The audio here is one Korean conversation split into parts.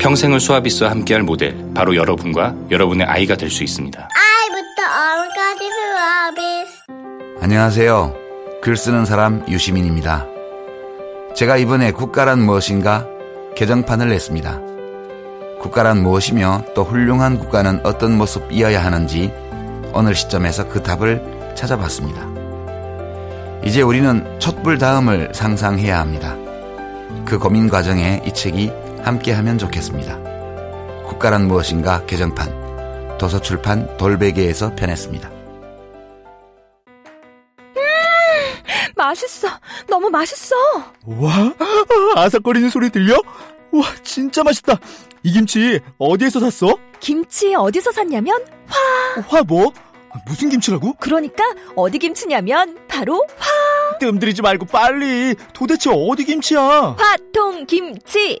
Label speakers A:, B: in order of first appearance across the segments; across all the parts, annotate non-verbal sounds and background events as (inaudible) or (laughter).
A: 평생을 수아비스와 함께할 모델 바로 여러분과 여러분의 아이가 될 수 있습니다.
B: 아이부터 어른까지 수아비
C: 안녕하세요. 글 쓰는 사람 유시민입니다. 제가 이번에 국가란 무엇인가 개정판을 냈습니다. 국가란 무엇이며 또 훌륭한 국가는 어떤 모습이어야 하는지 오늘 시점에서 그 답을 찾아봤습니다. 이제 우리는 촛불 다음을 상상해야 합니다. 그 고민 과정에 이 책이 함께하면 좋겠습니다. 국가란 무엇인가 개정판 도서출판 돌베개에서 편했습니다.
D: 맛있어 너무 맛있어
E: 와, 아삭거리는 소리 들려? 와, 진짜 맛있다. 이 김치 어디에서 샀어?
D: 김치 어디서 샀냐면
E: 화 뭐? 무슨 김치라고?
D: 그러니까 어디 김치냐면 바로
E: 뜸들이지 말고 빨리. 도대체 어디 김치야?
D: 화통 김치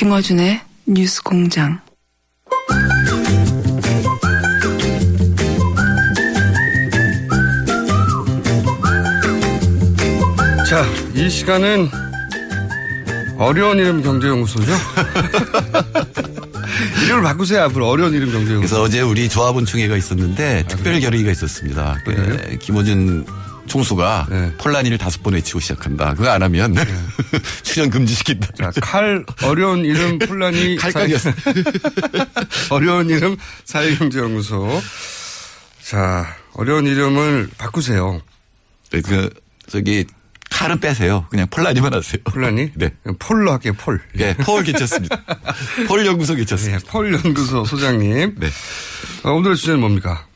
F: 김어준의 뉴스 공장.
G: 자, 이 시간은 어려운 이름 경제연구소죠? (laughs) 이름을 바꾸세요, 앞으로. 어려운 이름 경제연구소.
H: 그래서 어제 우리 조합원 총회가 있었는데 특별 결의가 있었습니다. 그 김호준 총수가
G: 네.
H: 폴란이를 다섯 번 외치고 시작한다. 그거 안 하면 (laughs) 출연 금지시킨다.
G: 자, 칼, 어려운 이름 폴란이. (laughs)
H: 칼각이었어. (laughs)
G: 어려운 이름 사회경제연구소. 자, 어려운 이름을 바꾸세요.
H: 그 저기 칼은 빼세요. 그냥 폴란이만 하세요.
G: 폴란이?
H: 네.
G: 폴로 할게요, 폴.
H: 네, 폴 괜찮습니다. 폴 연구소
G: 네,
H: 괜찮습니다.
G: 폴 연구소 소장님.
H: 네.
G: 어, 오늘의 주제는 뭡니까?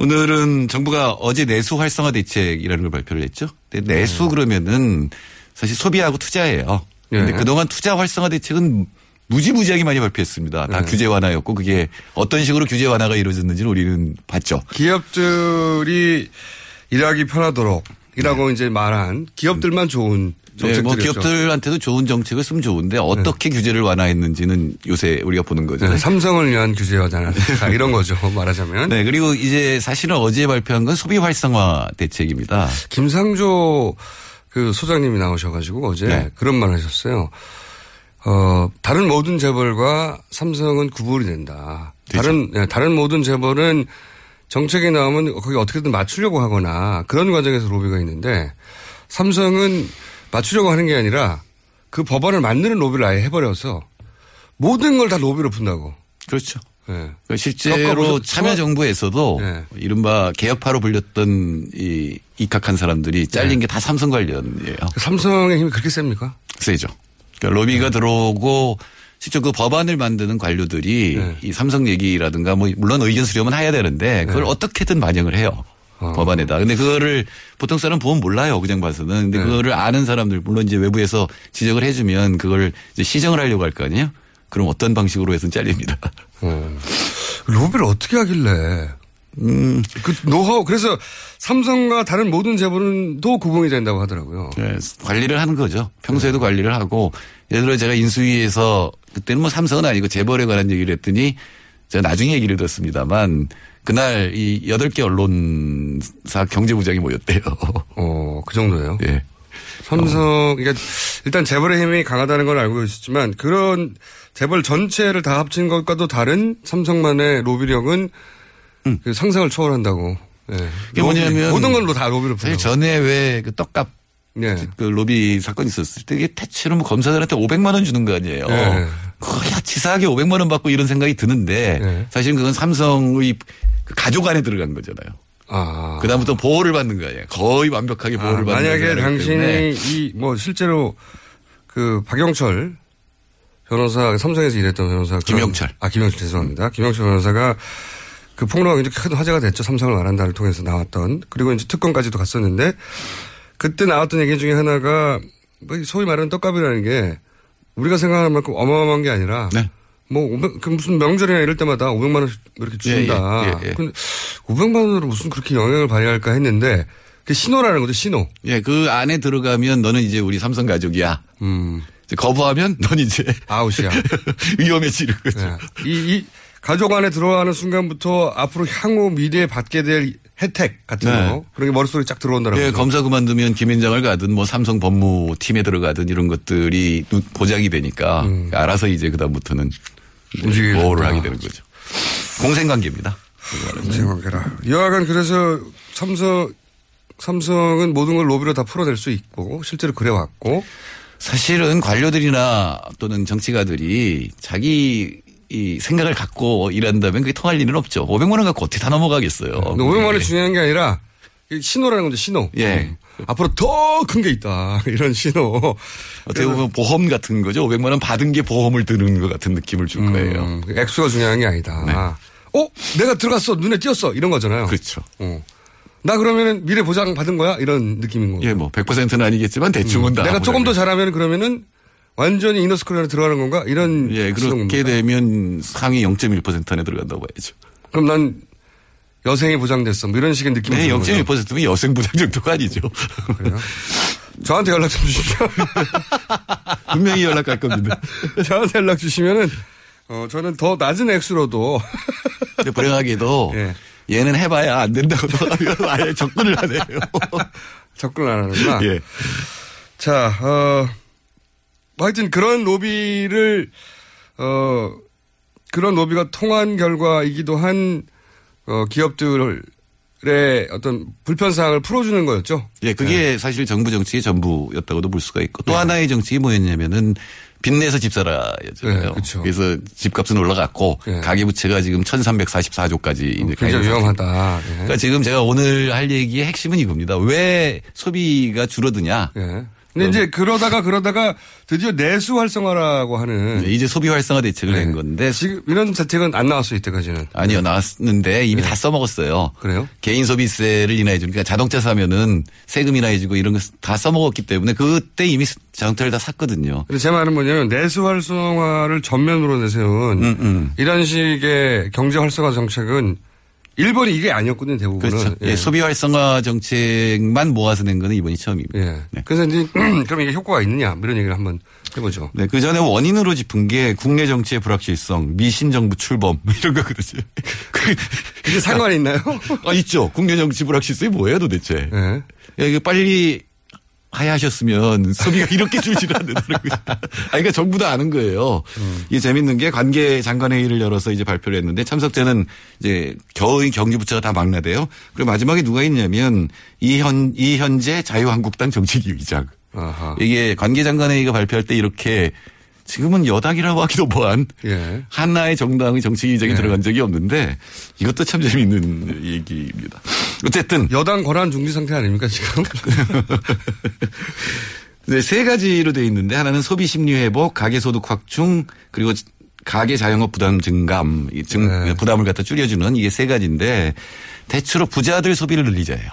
H: 오늘은 정부가 어제 내수 활성화 대책이라는 걸 발표를 했죠. 근데 내수 그러면은 사실 소비하고 투자예요. 근데
G: 예.
H: 그동안 투자 활성화 대책은 무지무지하게 많이 발표했습니다. 다
G: 예.
H: 규제 완화였고 그게 어떤 식으로 규제 완화가 이루어졌는지는 우리는 봤죠.
G: 기업들이 일하기 편하도록 이라고 이제 말한 기업들만 좋은
H: 네,
G: 정책들이었죠.
H: 뭐 기업들한테도 좋은 정책을 쓰면 좋은데 어떻게 규제를 완화했는지는 요새 우리가 보는 거죠.
G: 네, 삼성을 위한 규제 완화 이런 거죠 말하자면.
H: 네, 그리고 이제 사실은 어제 발표한 건 소비 활성화 대책입니다.
G: 김상조 그 소장님이 나오셔가지고 어제
H: 네.
G: 그런 말 하셨어요. 어, 다른 모든 재벌과 삼성은 구분이 된다.
H: 되죠.
G: 다른, 네, 다른 모든 재벌은 정책이 나오면 거기 어떻게든 맞추려고 하거나 그런 과정에서 로비가 있는데 삼성은 맞추려고 하는 게 아니라 그 법안을 만드는 로비를 아예 해버려서 모든 걸 다 로비로 푼다고.
H: 그렇죠.
G: 네.
H: 그 실제로 참여정부에서도
G: 네.
H: 이른바 개혁파로 불렸던 이 입각한 사람들이 잘린
G: 네.
H: 게다 삼성 관련이에요.
G: 삼성의 힘이 그렇게 셉니까?
H: 세죠. 그러니까 로비가
G: 네.
H: 들어오고 실제 그 법안을 만드는 관료들이
G: 네.
H: 이 삼성 얘기라든가 뭐 물론 의견 수렴은 해야 되는데 그걸 어떻게든 반영을 해요.
G: 어.
H: 법안에다. 근데 그거를 보통 사람 보면 몰라요. 그냥 봐서는. 근데
G: 네.
H: 그거를 아는 사람들 물론 이제 외부에서 지적을 해주면 그걸 이제 시정을 하려고 할 거 아니에요? 그럼 어떤 방식으로 해서는 잘립니다.
G: 어. 로비를 어떻게 하길래?
H: 음,
G: 그 노하우 그래서 삼성과 다른 모든 재벌은 또 구분이 된다고 하더라고요.
H: 네, 관리를 하는 거죠. 평소에도 관리를 하고 예를 들어 제가 인수위에서 그때는 뭐 삼성은 아니고 재벌에 관한 얘기를 했더니 제가 나중에 얘기를 들었습니다만 그날 이 여덟 개 언론사 경제부장이 모였대요.
G: 어, 그 정도예요.
H: 예.
G: 삼성, 그러니까 일단 재벌의 힘이 강하다는 걸 알고 있었지만 그런 재벌 전체를 다 합친 것과도 다른 삼성만의 로비력은 그 상상을 초월한다고. 예.
H: 음. 그게 뭐냐면
G: 모든 걸로 다 로비를
H: 사실. 전에 왜 그 떡값
G: 예.
H: 그 로비 사건 있었을 때 이게 대체로 뭐 검사들한테 500만 원 주는 거 아니에요.
G: 예.
H: 그야 치사하게 500만 원 받고 이런 생각이 드는데
G: 예.
H: 사실은 그건 삼성의 그 가족 안에 들어간 거잖아요.
G: 아.
H: 그다음부터 보호를 받는 거 아니에요. 거의 완벽하게
G: 아,
H: 보호를 받는
G: 만약에
H: 거기 때문에.
G: 당신이 이 뭐 실제로 그 박영철 변호사 삼성에서 일했던 변호사
H: 김영철.
G: 아 김영철 죄송합니다 김영철 변호사가 그 폭로가 굉장히 큰 화제가 됐죠 삼성을 말한다를 통해서 나왔던 그리고 이제 특검까지도 갔었는데 그때 나왔던 얘기 중에 하나가 뭐 소위 말하는 떡값이라는 게 우리가 생각하는 만큼 어마어마한 게 아니라
H: 네.
G: 뭐 500, 그 무슨 명절이나 이럴 때마다 500만 원씩 이렇게 준다.
H: 예, 예, 예.
G: 근데 500만 원으로 무슨 그렇게 영향을 발휘할까 했는데 그 신호라는 거죠 신호.
H: 예, 그 안에 들어가면 너는 이제 우리 삼성 가족이야.
G: 음.
H: 거부하면 넌 이제
G: 아웃이야. (laughs)
H: 위험해지는 거죠.
G: 예. 이, 이 가족 안에 들어가는 순간부터 앞으로 향후 미래에 받게 될 혜택 같은
H: 네.
G: 거 그런 게 머릿속에 쫙 들어온다는
H: 예. 검사 그만두면 김현장을 가든 뭐 삼성 법무팀에 들어가든 이런 것들이 눈- 보장이 되니까 알아서 이제 그다음부터는
G: 음.
H: 보호를. 하게 되는 거죠. 공생관계입니다.
G: 생각해라. 여하간 그래서 삼성 삼성은 모든 걸 로비로 다 풀어낼 수 있고 실제로 그래왔고
H: 사실은 관료들이나 또는 정치가들이 자기 이 생각을 갖고 일한다면 그게 통할 일은 없죠. 500만 원 갖고 어떻게 다 넘어가겠어요.
G: 근데 500만 원이 중요한 게 아니라 이 신호라는 건데 신호.
H: 예.
G: 음. 앞으로 더 큰 게 있다 (laughs) 이런 신호.
H: 어떻게 보면 보험 같은 거죠. 500만 원 받은 게 보험을 드는 것 같은 느낌을 줄 거예요.
G: 음, 그 액수가 중요한 게 아니다. 어, 내가 들어갔어, 눈에 띄었어 이런 거잖아요.
H: 그렇죠.
G: 어. 나 그러면은 미래 보장 받은 거야 이런 느낌인 거고.
H: 예, 뭐 100%는 아니겠지만 대충은 다.
G: 음. 내가 조금 더. 잘하면 그러면은 완전히 이너스쿨 안에 들어가는 건가 이런.
H: 예, 그렇게? 되면 상위 0.1% 안에 들어간다고 봐야죠.
G: 그럼 난 여생이 보장됐어 뭐 이런 식의 느낌이
H: 네,
G: 드는 거죠.
H: 0.1%면 여성 부장 정도가 아니죠.
G: 그래요? 저한테 연락 좀 주시면 (laughs)
H: 분명히 연락할 겁니다. (laughs)
G: 저한테 연락 주시면은 어 저는 더 낮은 액수로도 (laughs)
H: 근데 불행하게도
G: 예.
H: 얘는 해봐야 안 된다고 하면 아예 접근을 안 해요.
G: 접근 안 하는구나.
H: 예.
G: 자, 어, 뭐 하여튼 그런 로비를, 어, 그런 로비가 통한 결과이기도 한, 어, 기업들의 어떤 불편사항을 풀어주는 거였죠.
H: 예, 그게 사실 정부 정책의 전부였다고도 볼 수가 있고 또 하나의 정책이 뭐였냐면은 빚내서 집 살아였잖아요.
G: 네, 그쵸.
H: 그래서 집값은 올라갔고
G: 네.
H: 가계부채가 지금 1344조까지 이제
G: 굉장히. 위험하다. 예.
H: 그러니까 지금 제가 오늘 할 얘기의 핵심은 이겁니다. 왜 소비가 줄어드냐?
G: 예. 근데 이제 그러다가 그러다가 드디어 내수 활성화라고 하는
H: 이제 소비 활성화 대책을
G: 네.
H: 낸 건데
G: 지금 이런 대책은 안 나왔어요 이때까지는.
H: 아니요 나왔는데 이미 다 써먹었어요.
G: 네. 그래요?
H: 개인 소비세를 인하해 주니까 자동차 사면은 세금 인하해주고 이런 거 다 써먹었기 때문에 그때 이미 자동차를 다 샀거든요.
G: 근데 제 말은 뭐냐면 내수 활성화를 전면으로 내세운
H: 음, 음.
G: 이런 식의 경제 활성화 정책은 일본이 이게 아니었거든요 대부분은.
H: 그렇죠. 예, 소비 활성화 정책만 모아서 낸 거는 이번이 처음입니다.
G: 예.
H: 네.
G: 그래서 이제 (clears throat) 그럼 이게 효과가 있느냐 뭐 이런 얘기를 한번 해보죠.
H: 네, 그 전에 원인으로 짚은 게 국내 정치의 불확실성, 미신 정부 출범 뭐 이런 거거든요. 그-
G: 이게 상관이 있나요?
H: 아 있죠. 국내 정치 불확실성이 뭐예요, 도대체?
G: 예.
H: 야, 이거 빨리 하야하셨으면 소비가 이렇게 줄지를 않는다는 거죠. 아, 그러니까 정부 다 아는 거예요. 이게 재밌는 게 관계 장관회의를 열어서 이제 발표를 했는데 참석자는 이제 겨우이 경제부처가 다 막나대요. 그리고 마지막에 누가 있냐면 이현, 이현재 자유한국당 정책위 의장.
G: 아하.
H: 이게 관계 장관회의가 발표할 때 이렇게 지금은 여당이라고 하기도 뭐한
G: 예.
H: 하나의 정당의 정치의장이
G: 예.
H: 들어간 적이 없는데 이것도 참 재미있는 얘기입니다. 어쨌든
G: 여당 권한 중지 상태 아닙니까 지금? (laughs)
H: 네, 세 가지로 돼 있는데 하나는 소비 심리 회복, 가계 소득 확충, 그리고 가계 자영업 부담 증감, 이 증,
G: 네.
H: 부담을 갖다 줄여주는 이게 세 가지인데 대체로 부자들 소비를 늘리자예요.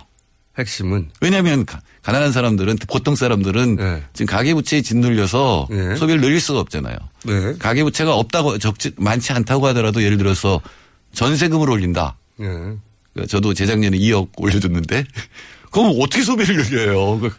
G: 핵심은
H: 왜냐하면 가- 가난한 사람들은 보통 사람들은
G: 네.
H: 지금 가계 부채에 짓눌려서
G: 네.
H: 소비를 늘릴 수가 없잖아요.
G: 네.
H: 가계 부채가 없다고 적지 많지 않다고 하더라도 예를 들어서 전세금을 올린다.
G: 예.
H: 그러니까 저도 재작년에 2억 올려줬는데 (laughs) 그럼 어떻게 소비를 늘려요? 그-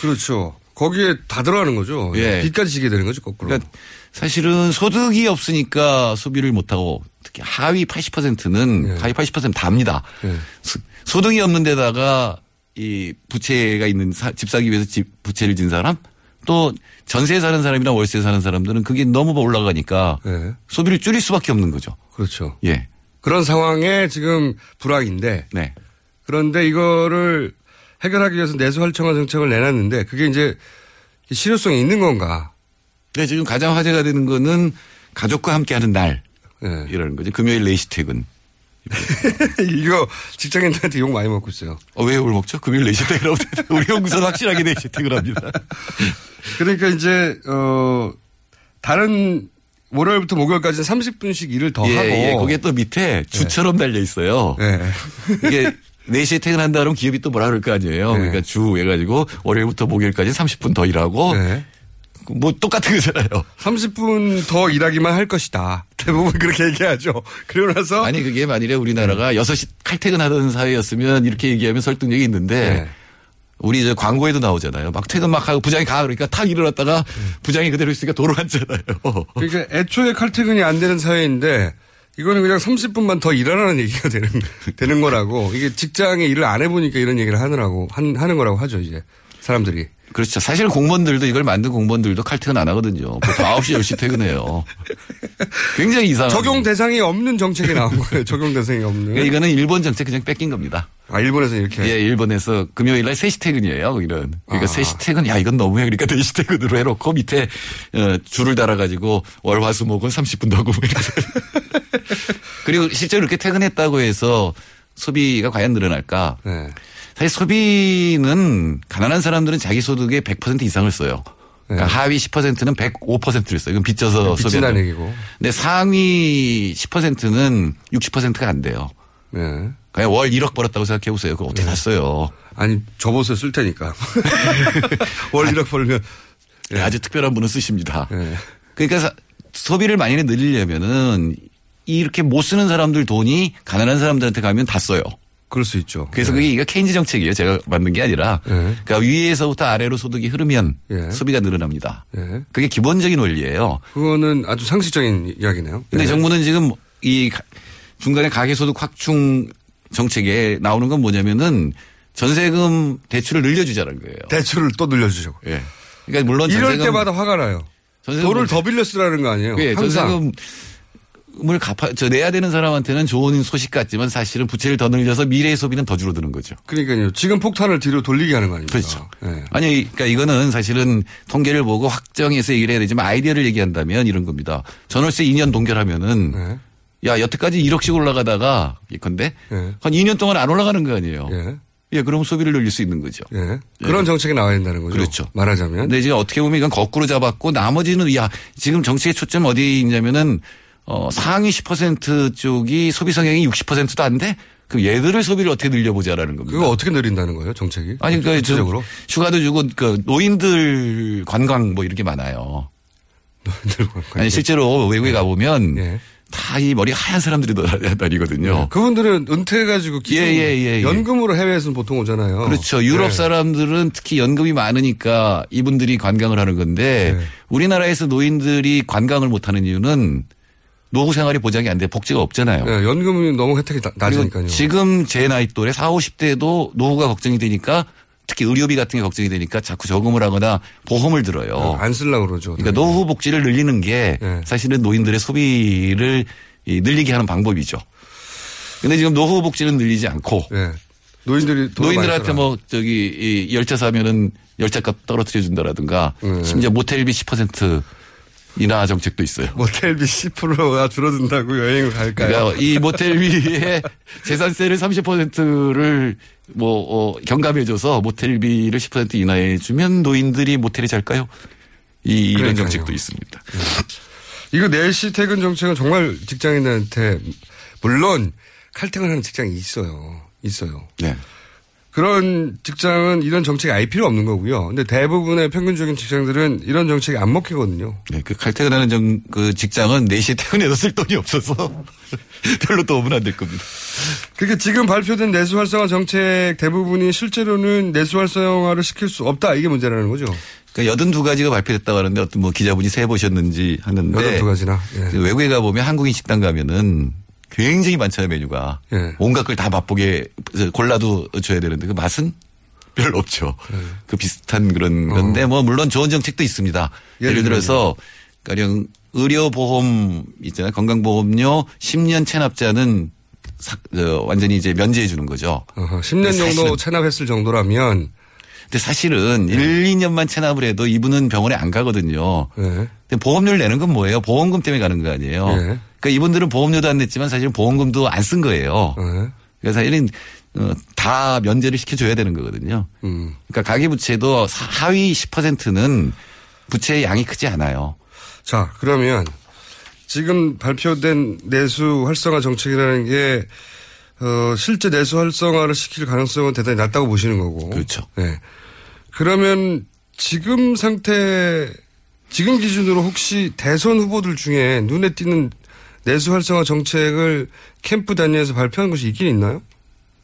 G: 그렇죠. 거기에 다 들어가는 거죠.
H: 예.
G: 빚까지 지게 되는 거죠 거꾸로.
H: 그러니까 사실은 소득이 없으니까 소비를 못하고 특히 하위 80%는
G: 네.
H: 하위 80% 답니다.
G: 네.
H: 소- 소득이 없는 데다가 이 부채가 있는 사- 집 사기 위해서 집 부채를 진 사람 또 전세에 사는 사람이나 월세에 사는 사람들은 그게 너무 올라가니까
G: 네.
H: 소비를 줄일 수밖에 없는 거죠.
G: 그렇죠.
H: 예.
G: 그런 상황에 지금 불황인데
H: 네.
G: 그런데 이거를 해결하기 위해서 내수 활성화 정책을 내놨는데 그게 이제 실효성이 있는 건가?
H: 네, 지금 가장 화제가 되는 거는 가족과 함께 하는 날.
G: 네.
H: 이라는 거죠. 금요일 4시 퇴근. (laughs)
G: 이거 직장인들한테 욕 많이 먹고 있어요.
H: 어, 왜 욕을 먹죠? 금요일 4시 퇴근하고 (laughs) 우리 연구소는 확실하게 4시 퇴근 합니다. (laughs)
G: 그러니까 이제 어 다른 월요일부터 목요일까지 30분씩 일을 더
H: 예,
G: 하고
H: 예. 거기에 또 밑에 주처럼 달려 있어요.
G: 네.
H: 이게 4시에 퇴근한다 그러면 기업이 또 뭐라 그럴 거 아니에요.
G: 네.
H: 그러니까 주 해가지고 월요일부터 목요일까지 30분 더 일하고
G: 네.
H: 뭐 똑같은 거잖아요.
G: 30분 더 일하기만 할 것이다. 대부분 그렇게 얘기하죠. 그리고 나서
H: 아니 그게 만일에 우리나라가 6시 칼퇴근하던 사회였으면 이렇게 얘기하면 설득력이 있는데
G: 네.
H: 우리 이제 광고에도 나오잖아요. 막 퇴근 막 하고 부장이 가 그러니까 탁 일어났다가 부장이 그대로 있으니까 도로 앉잖아요.
G: 그러니까 애초에 칼퇴근이 안 되는 사회인데 이거는 그냥 30분만 더 일하라는 얘기가 되는 (laughs) 되는 거라고 이게 직장에 일을 안 해보니까 이런 얘기를 하느라고 한, 하는 거라고 하죠 이제 사람들이.
H: 그렇죠. 사실 공무원들도 이걸 만든 공무원들도 칼퇴근 안 하거든요. 보통 9시, 10시 퇴근해요. 굉장히 이상한.
G: 적용 대상이 없는 정책이 나온 거예요. 적용 대상이 없는.
H: 그러니까 이거는 일본 정책 그냥 뺏긴 겁니다.
G: 아 일본에서 이렇게.
H: 예, 일본에서 금요일 날 3시 퇴근이에요, 거기는. 그러니까
G: 아.
H: 3시 퇴근, 야, 이건 너무해. 그러니까 4시 퇴근으로 해놓고 밑에, 어, 줄을 달아가지고 월, 화, 수, 목은 30분 더 하고. 뭐. (laughs) 그리고 실제로 이렇게 퇴근했다고 해서 소비가 과연 늘어날까?
G: 네.
H: 사실 소비는 가난한 사람들은 자기 소득의 100% 이상을 써요. 그러니까
G: 네.
H: 하위 10%는 105%를 써요. 이건 빚져서
G: 빚진다는
H: 소비하는.
G: 얘기고.
H: 근데 상위 10%는 60%가 안 돼요.
G: 네.
H: 그냥 월 1억 벌었다고 생각해 보세요. 그거 어떻게 다 써요?
G: 아니 접어서 쓸 테니까. (laughs) 월 1억 벌면.
H: 네, 아주 특별한 분은 쓰십니다.
G: 네.
H: 그러니까 사- 소비를 많이 늘리려면은 이렇게 못 쓰는 사람들 돈이 가난한 사람들한테 가면 다 써요.
G: 그럴 수 있죠.
H: 그래서 그게 이거 케인즈 정책이에요. 제가 만든 게 아니라.
G: 네.
H: 그러니까 위에서부터 아래로 소득이 흐르면
G: 예.
H: 소비가 늘어납니다.
G: 네.
H: 그게 기본적인 원리예요.
G: 그거는 아주 상식적인 이야기네요.
H: 근데
G: 네.
H: 정부는 지금 이 가- 중간에 가계소득 확충 정책에 나오는 건 뭐냐면은 전세금 대출을 늘려주자는 거예요.
G: 대출을 또 늘려주자고.
H: 예. 그러니까 물론
G: 이럴
H: 전세금
G: 때마다 화가 나요.
H: 전세금
G: 돈을
H: 뭐-
G: 더 빌려 쓰라는 거 아니에요.
H: 예,
G: 항상.
H: 전세금 을 갚아 저 내야 되는 사람한테는 좋은 소식 같지만 사실은 부채를 더 늘려서 미래의 소비는 더 줄어드는 거죠.
G: 그러니까요. 지금 폭탄을 뒤로 돌리게 하는 거 아닙니까?
H: 그렇죠.
G: 네.
H: 아니, 그러니까 이거는 사실은 통계를 보고 확정해서 얘기를 해야 되지만 아이디어를 얘기한다면 이런 겁니다. 전월세 2년 동결하면은
G: 네.
H: 야 여태까지 1억씩 올라가다가 예컨대
G: 네.
H: 한 2년 동안 안 올라가는 거 아니에요.
G: 예.
H: 예, 그럼 소비를 늘릴 수 있는 거죠.
G: 예. 그런 정책이 나와야 된다는 거죠.
H: 그렇죠.
G: 말하자면.
H: 근데 지금 어떻게 보면 이건 거꾸로 잡았고 나머지는 야 지금 정책의 초점 어디에 있냐면은 어 상위 10% 쪽이 소비 성향이 60%도 안 돼? 그 얘들을 소비를 어떻게 늘려보자라는 겁니다.
G: 그거 어떻게 늘린다는 거예요, 정책이?
H: 아니 그러니까 저
G: 구체적으로.
H: 휴가도 주고 그 노인들 관광 뭐 이렇게 많아요. 아니 실제로 외국에 가 보면
G: 예.
H: 다이 머리 하얀 사람들이 다니거든요.
G: 그분들은 은퇴해가지고 기존
H: 예, 예, 예, 예.
G: 연금으로 해외에서는 보통 오잖아요.
H: 그렇죠. 유럽
G: 네.
H: 사람들은 특히 연금이 많으니까 이분들이 관광을 하는 건데
G: 네.
H: 우리나라에서 노인들이 관광을 못하는 이유는 노후 생활이 보장이 안 돼 복지가 없잖아요.
G: 예, 연금이 너무 혜택이 낮으니까요.
H: 지금 제 나이 또래 40, 50대도 노후가 걱정이 되니까 특히 의료비 같은 게 걱정이 되니까 자꾸 저금을 하거나 보험을 들어요.
G: 안 쓰려고 그러죠.
H: 그러니까 노후 복지를 늘리는 게
G: 네.
H: 사실은 노인들의 소비를 이 늘리게 하는 방법이죠. 근데 지금 노후 복지는 늘리지 않고
G: 예. 노인들이
H: 노인들한테 뭐 저기 이 열차 사면은 열차값 떨어뜨려 준다라든가
G: 네.
H: 심지어 모텔비 10% 인하 정책도 있어요.
G: 모텔비 10%가 줄어든다고 여행을 갈까요?
H: 그러니까 이 모텔비에 (laughs) 재산세를 30%를 뭐 어, 경감해줘서 모텔비를 10% 인하해 주면 노인들이 모텔에 잘까요? 이 이런
G: 그러니까요.
H: 정책도 있습니다.
G: 이거 4시 퇴근 정책은 정말 직장인들한테 물론 칼퇴근하는 직장이 있어요. 있어요.
H: 네.
G: 그런 직장은 이런 정책이 아예 필요 없는 거고요. 근데 대부분의 평균적인 직장들은 이런 정책이 안 먹히거든요.
H: 네, 그 칼퇴근하는 정, 그 직장은 4시에 퇴근해도 쓸 돈이 없어서 (laughs) 별로 도움은 안 될 겁니다.
G: 그러니까 지금 발표된 내수 활성화 정책 대부분이 실제로는 내수 활성화를 시킬 수 없다 이게 문제라는 거죠.
H: 그러니까 82가지가 발표됐다고 하는데 어떤 뭐 기자분이 세 보셨는지 하는데
G: 82가지나. 예.
H: 그 외국에 가보면 한국인 식당 가면은 굉장히 많잖아요 메뉴가.
G: 예.
H: 온갖 걸 다 맛보게 골라도 줘야 되는데 그 맛은 별로 없죠.
G: 예.
H: 그 비슷한 그런 건데 뭐 물론 좋은 정책도 있습니다.
G: 어. 예를
H: 예를 들어서 가령 의료보험 있잖아요. 건강보험료 10년 체납자는 사- 저 완전히 이제 면제해 주는 거죠.
G: 어허, 10년 정도 체납했을 정도라면
H: 근데 사실은
G: 네.
H: 1, 2년만 체납을 해도 이분은 병원에 안 가거든요.
G: 예.
H: 보험료를 내는 건 뭐예요? 보험금 때문에 가는 거 아니에요.
G: 예.
H: 그러니까 이분들은 보험료도 안 냈지만 사실은 보험금도 안 쓴 거예요.
G: 예.
H: 그래서 사실은 어, 다 면제를 시켜줘야 되는 거거든요.
G: 음.
H: 그러니까 가계부채도 사- 하위 10%는 부채의 양이 크지 않아요.
G: 자, 그러면 지금 발표된 내수 활성화 정책이라는 게 어, 실제 내수 활성화를 시킬 가능성은 대단히 낮다고 보시는 거고.
H: 그렇죠.
G: 네. 그러면 지금 상태, 지금 기준으로 혹시 대선 후보들 중에 눈에 띄는 내수 활성화 정책을 캠프 단위에서 발표한 것이 있긴 있나요?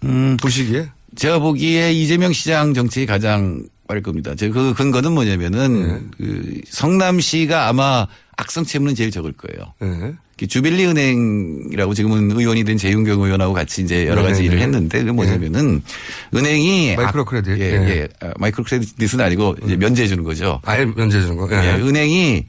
H: 음,
G: 보시기에?
H: 제가 보기에 이재명 시장 정책이 가장 빠를 겁니다. 제그 근거는 뭐냐면은
G: 네.
H: 그 성남시가 아마 악성 채무는 제일 적을 거예요.
G: 네.
H: 그 주빌리 은행이라고 지금은 의원이 된 재윤경 의원하고 같이 이제 여러 가지
G: 네네네.
H: 일을 했는데 그게 뭐냐면은 은행이
G: 마이크로
H: 악-
G: 크레딧.
H: 예,
G: 예. 음.
H: 예. 아, 마이크로 크레딧은 아니고 이제 면제해 주는 거죠.
G: 아예 면제 주는 거.
H: 예, 은행이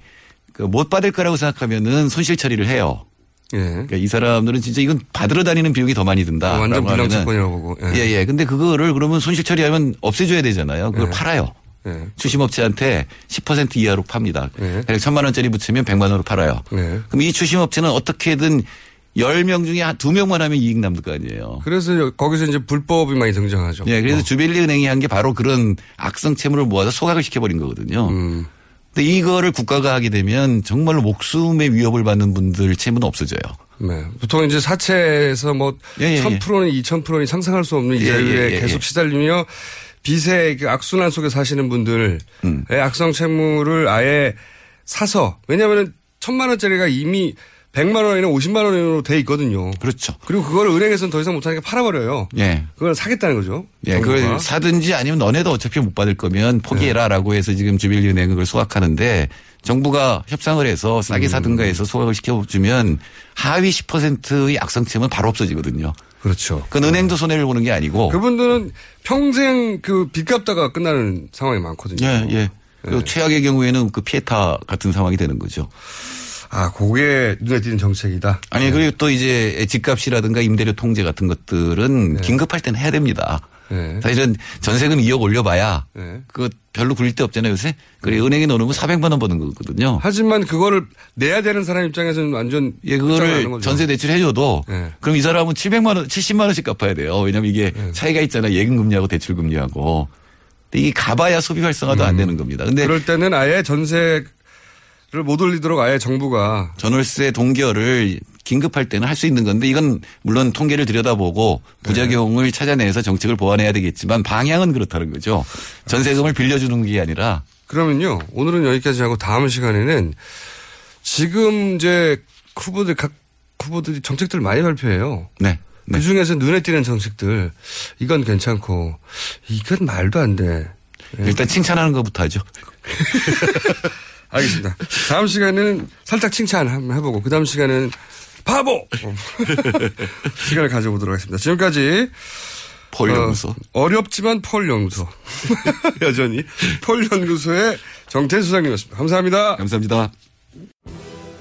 H: 그 못 받을 거라고 생각하면은 손실 처리를 해요.
G: 예.
H: 그러니까 이 사람들은 진짜 이건 받으러 다니는 비용이 더 많이 든다.
G: 완전
H: 라고 하면은
G: 불량채권이라고 보고. 예.
H: 예, 예. 근데 그거를 그러면 손실 처리하면 없애줘야 되잖아요. 그걸
G: 예.
H: 팔아요.
G: 예.
H: 추심업체한테 10% 이하로 팝니다.
G: 예.
H: 그래서 천만 원짜리 붙이면 100만 원으로 팔아요.
G: 예.
H: 그럼 이 추심업체는 어떻게든 10명 중에 한 2명만 하면 이익 남을 거 아니에요.
G: 그래서 거기서 이제 불법이 많이 등장하죠.
H: 예, 그래서
G: 어.
H: 주빌리 은행이 한 게 바로 그런 악성 채무를 모아서 소각을 시켜버린 거거든요.
G: 음.
H: 근데 이거를 국가가 하게 되면 정말로 목숨의 위협을 받는 분들 채무는 없어져요.
G: 네. 보통 이제 사채에서 뭐
H: 예, 예,
G: 1000%는 2000%는 상상할 수 없는
H: 예,
G: 이자율에
H: 예, 예,
G: 계속
H: 예.
G: 시달리며 빚의 그 악순환 속에 사시는 분들의
H: 음.
G: 악성 채무를 아예 사서 왜냐하면 천만 원짜리가 이미 100만 원이나 50만 원으로 돼 있거든요.
H: 그렇죠.
G: 그리고 그걸 은행에서는 더 이상 못하니까 팔아버려요.
H: 예.
G: 그걸 사겠다는 거죠.
H: 예,
G: 정부가.
H: 그걸 사든지 아니면 너네도 어차피 못 받을 거면 포기해라 라고 해서 지금 주빌리 은행은 그걸 소각하는데 정부가 협상을 해서 싸게
G: 음.
H: 사든가 해서 소각을 시켜주면 하위 10%의 악성채무는 바로 없어지거든요.
G: 그렇죠.
H: 그 은행도 손해를 보는 게 아니고.
G: 그분들은 평생 그 빚 갚다가 끝나는 상황이 많거든요.
H: 예, 예. 그리고 최악의 경우에는 그 피해타 같은 상황이 되는 거죠.
G: 아, 그게 눈에 띄는 정책이다.
H: 아니, 그리고 또 이제 집값이라든가 임대료 통제 같은 것들은 긴급할 때는 해야 됩니다.
G: 네.
H: 사실은 전세금 2억 올려봐야
G: 네.
H: 그거 별로 굴릴 데 없잖아요, 요새. 그래, 은행에 넣어놓으면 400만 원 버는 거거든요.
G: 하지만 그거를 내야 되는 사람 입장에서는 완전
H: 예, 그거를. 전세 대출 해줘도
G: 네.
H: 그럼 이 사람은 700만 원, 70만 원씩 갚아야 돼요. 왜냐면 이게 차이가 있잖아요. 예금 금리하고 대출 금리하고. 근데 이게 가봐야 소비 활성화도 안 되는 겁니다. 근데
G: 그럴 때는 아예 전세를 못 올리도록 아예 정부가
H: 전월세 동결을 긴급할 때는 할 수 있는 건데 이건 물론 통계를 들여다보고 부작용을 찾아내서 정책을 보완해야 되겠지만 방향은 그렇다는 거죠. 전세금을 빌려주는 게 아니라
G: 그러면요 오늘은 여기까지 하고 다음 시간에는 지금 이제 후보들 각 후보들이 정책들 많이 발표해요.
H: 네. 네.
G: 그 중에서 눈에 띄는 정책들 이건 괜찮고 이건 말도 안 돼.
H: 일단 칭찬하는 것부터 하죠. (laughs)
G: 알겠습니다. 다음 시간에는 살짝 칭찬 한번 해보고 그 다음 시간에는 바보 (laughs) 시간을 가져보도록 하겠습니다. 지금까지
H: 폴 연구소.
G: 어, 어렵지만 폴 연구소 (laughs) 여전히 폴 연구소의 정태 수장님이었습니다. 감사합니다.
H: 감사합니다.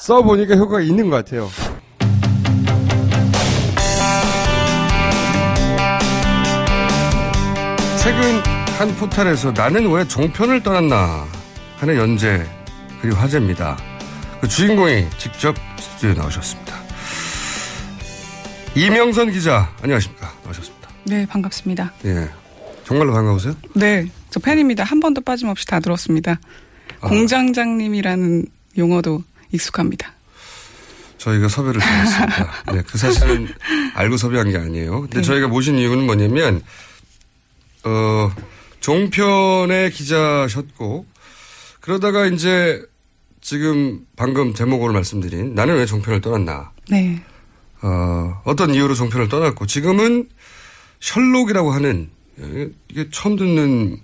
I: 써보니까 효과가 있는 것 같아요.
G: 최근 한 포탈에서 나는 왜 종편을 떠났나 하는 연재 그리고 화제입니다. 그 주인공이 직접 스튜디오에 나오셨습니다. 이명선 기자 안녕하십니까 나오셨습니다.
J: 네, 반갑습니다.
G: 예, 정말로 반가우세요?
J: 네, 저 팬입니다. 한 번도 빠짐없이 다 들었습니다.
G: 아.
J: 공장장님이라는 용어도 익숙합니다.
G: 저희가 섭외를 드렸습니다. (laughs) 네, 그 사실은 알고 섭외한 게 아니에요. 근데
J: 네.
G: 저희가 모신 이유는 뭐냐면, 어, 종편의 기자셨고, 그러다가 이제 지금 방금 제목으로 말씀드린 나는 왜 종편을 떠났나.
J: 네,
G: 어, 어떤 이유로 종편을 떠났고, 지금은 셜록이라고 하는, 예, 이게 처음 듣는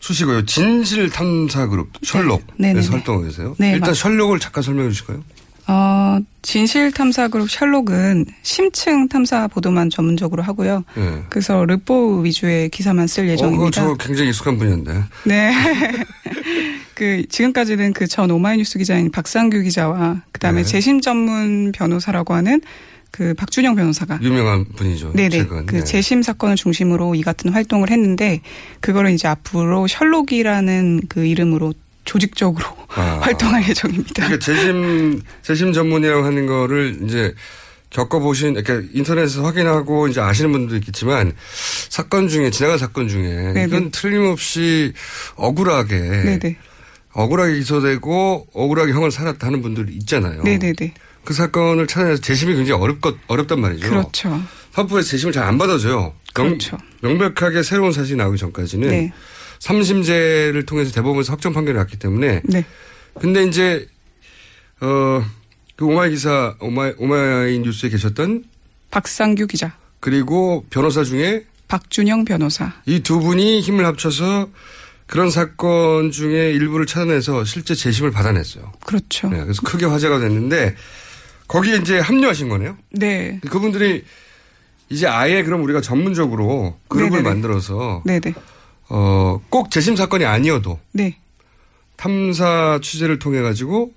G: 수식어요. 진실 탐사 그룹, 셜록에서
J: 네네네.
G: 활동하고 계세요.
J: 네,
G: 일단
J: 맞-
G: 셜록을 잠깐 설명해 주실까요?
J: 어, 진실 탐사 그룹 셜록은 심층 탐사 보도만 전문적으로 하고요.
G: 예.
J: 그래서 르포 위주의 기사만 쓸 예정입니다.
G: 어, 저 굉장히 익숙한 분이었는데.
J: 네. (laughs) 그 지금까지는 그 전 오마이뉴스 기자인 박상규 기자와 그다음에
G: 네.
J: 재심 전문 변호사라고 하는 그 박준영 변호사가
G: 유명한 분이죠.
J: 네네.
G: 최근.
J: 그
G: 네.
J: 재심 사건을 중심으로 이 같은 활동을 했는데 그거를 이제 앞으로 셜록이라는 그 이름으로 조직적으로
G: 아. (laughs)
J: 활동할 예정입니다.
G: 그러니까 재심 재심 전문이라고 하는 거를 이제 겪어보신, 그러니까 인터넷에서 확인하고 이제 아시는 분도 있겠지만 사건 중에 지나간 사건 중에
J: 네네.
G: 이건 틀림없이 억울하게
J: 네네.
G: 억울하게 기소되고 억울하게 형을 살았다 하는 분들이 있잖아요.
J: 네네네.
G: 그 사건을 찾아내서 재심이 굉장히 어렵 어렵단 말이죠.
J: 그렇죠.
G: 법원에서 재심을 잘 안 받아줘요. 명,
J: 그렇죠.
G: 명백하게 새로운 사실이 나오기 전까지는
J: 네.
G: 삼심제를 통해서 대법원에서 확정 판결이 났기 때문에.
J: 네.
G: 근데 이제 어, 그 오마이 기사 오마이 오마이 뉴스에 계셨던
J: 박상규 기자,
G: 그리고 변호사 중에
J: 박준영 변호사.
G: 이 두 분이 힘을 합쳐서 그런 사건 중에 일부를 찾아내서 실제 재심을 받아냈어요.
J: 그렇죠.
G: 네, 그래서 크게 화제가 됐는데 거기에 이제 합류하신 거네요.
J: 네.
G: 그분들이 이제 아예 그럼 우리가 전문적으로 그룹을
J: 네네네.
G: 만들어서
J: 네네.
G: 어, 꼭 재심 사건이 아니어도
J: 네.
G: 탐사 취재를 통해 가지고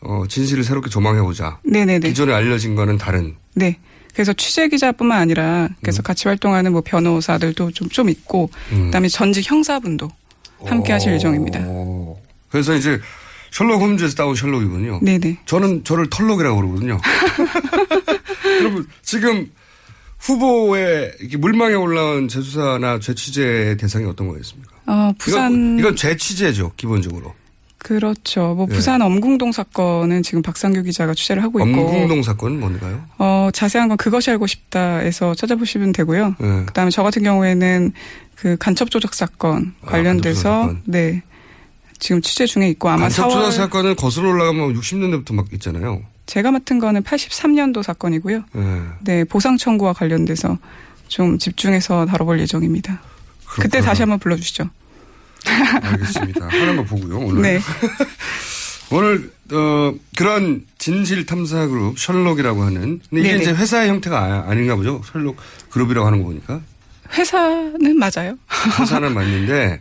G: 어, 진실을 새롭게 조망해 보자.
J: 네네네.
G: 기존에 알려진 거는 다른.
J: 네. 그래서 취재 기자뿐만 아니라
G: 음.
J: 그래서 같이 활동하는 뭐 변호사들도 좀, 좀 있고
G: 음.
J: 그다음에 전직 형사분도 함께 하실 예정입니다.
G: 그래서 이제 셜록 홈즈에서 따온 셜록이군요.
J: 네네.
G: 저는 저를 털록이라고 그러거든요. (laughs) (laughs) 여러분 지금 이렇게 물망에 올라온 재수사나 재취재 대상이 어떤 거였습니까?
J: 어, 부산
G: 이건, 이건 재취재죠 기본적으로.
J: 그렇죠. 뭐
G: 예.
J: 부산 엄궁동 사건은 지금 박상규 기자가 취재를 하고 있고
G: 엄궁동 사건은 뭔가요?
J: 어, 자세한 건 그것이 알고 싶다에서 찾아보시면 되고요.
G: 네.
J: 그다음에 저 같은 경우에는 그 간첩 조작 사건 관련돼서
G: 아, 간첩 조작 사건.
J: 네. 지금 취재 중에 있고 아마
G: 간첩
J: 4월
G: 조작 사건은 거슬러 올라가면 60년대부터 막 있잖아요.
J: 제가 맡은 거는 83년도 사건이고요.
G: 네.
J: 네, 보상 청구와 관련돼서 좀 집중해서 다뤄볼 예정입니다. 그때
G: 그렇구나.
J: 다시 한번 불러주시죠.
G: 알겠습니다. (laughs) 하는 거 보고요 오늘.
J: 네. (laughs)
G: 오늘 어, 그런 진실 탐사 그룹 셜록이라고 하는 근데 이게
J: 네네.
G: 이제 회사의 형태가 아, 아닌가 보죠. 셜록 그룹이라고 하는 거 보니까
J: 회사는 맞아요.
G: 회사는 (laughs) 맞는데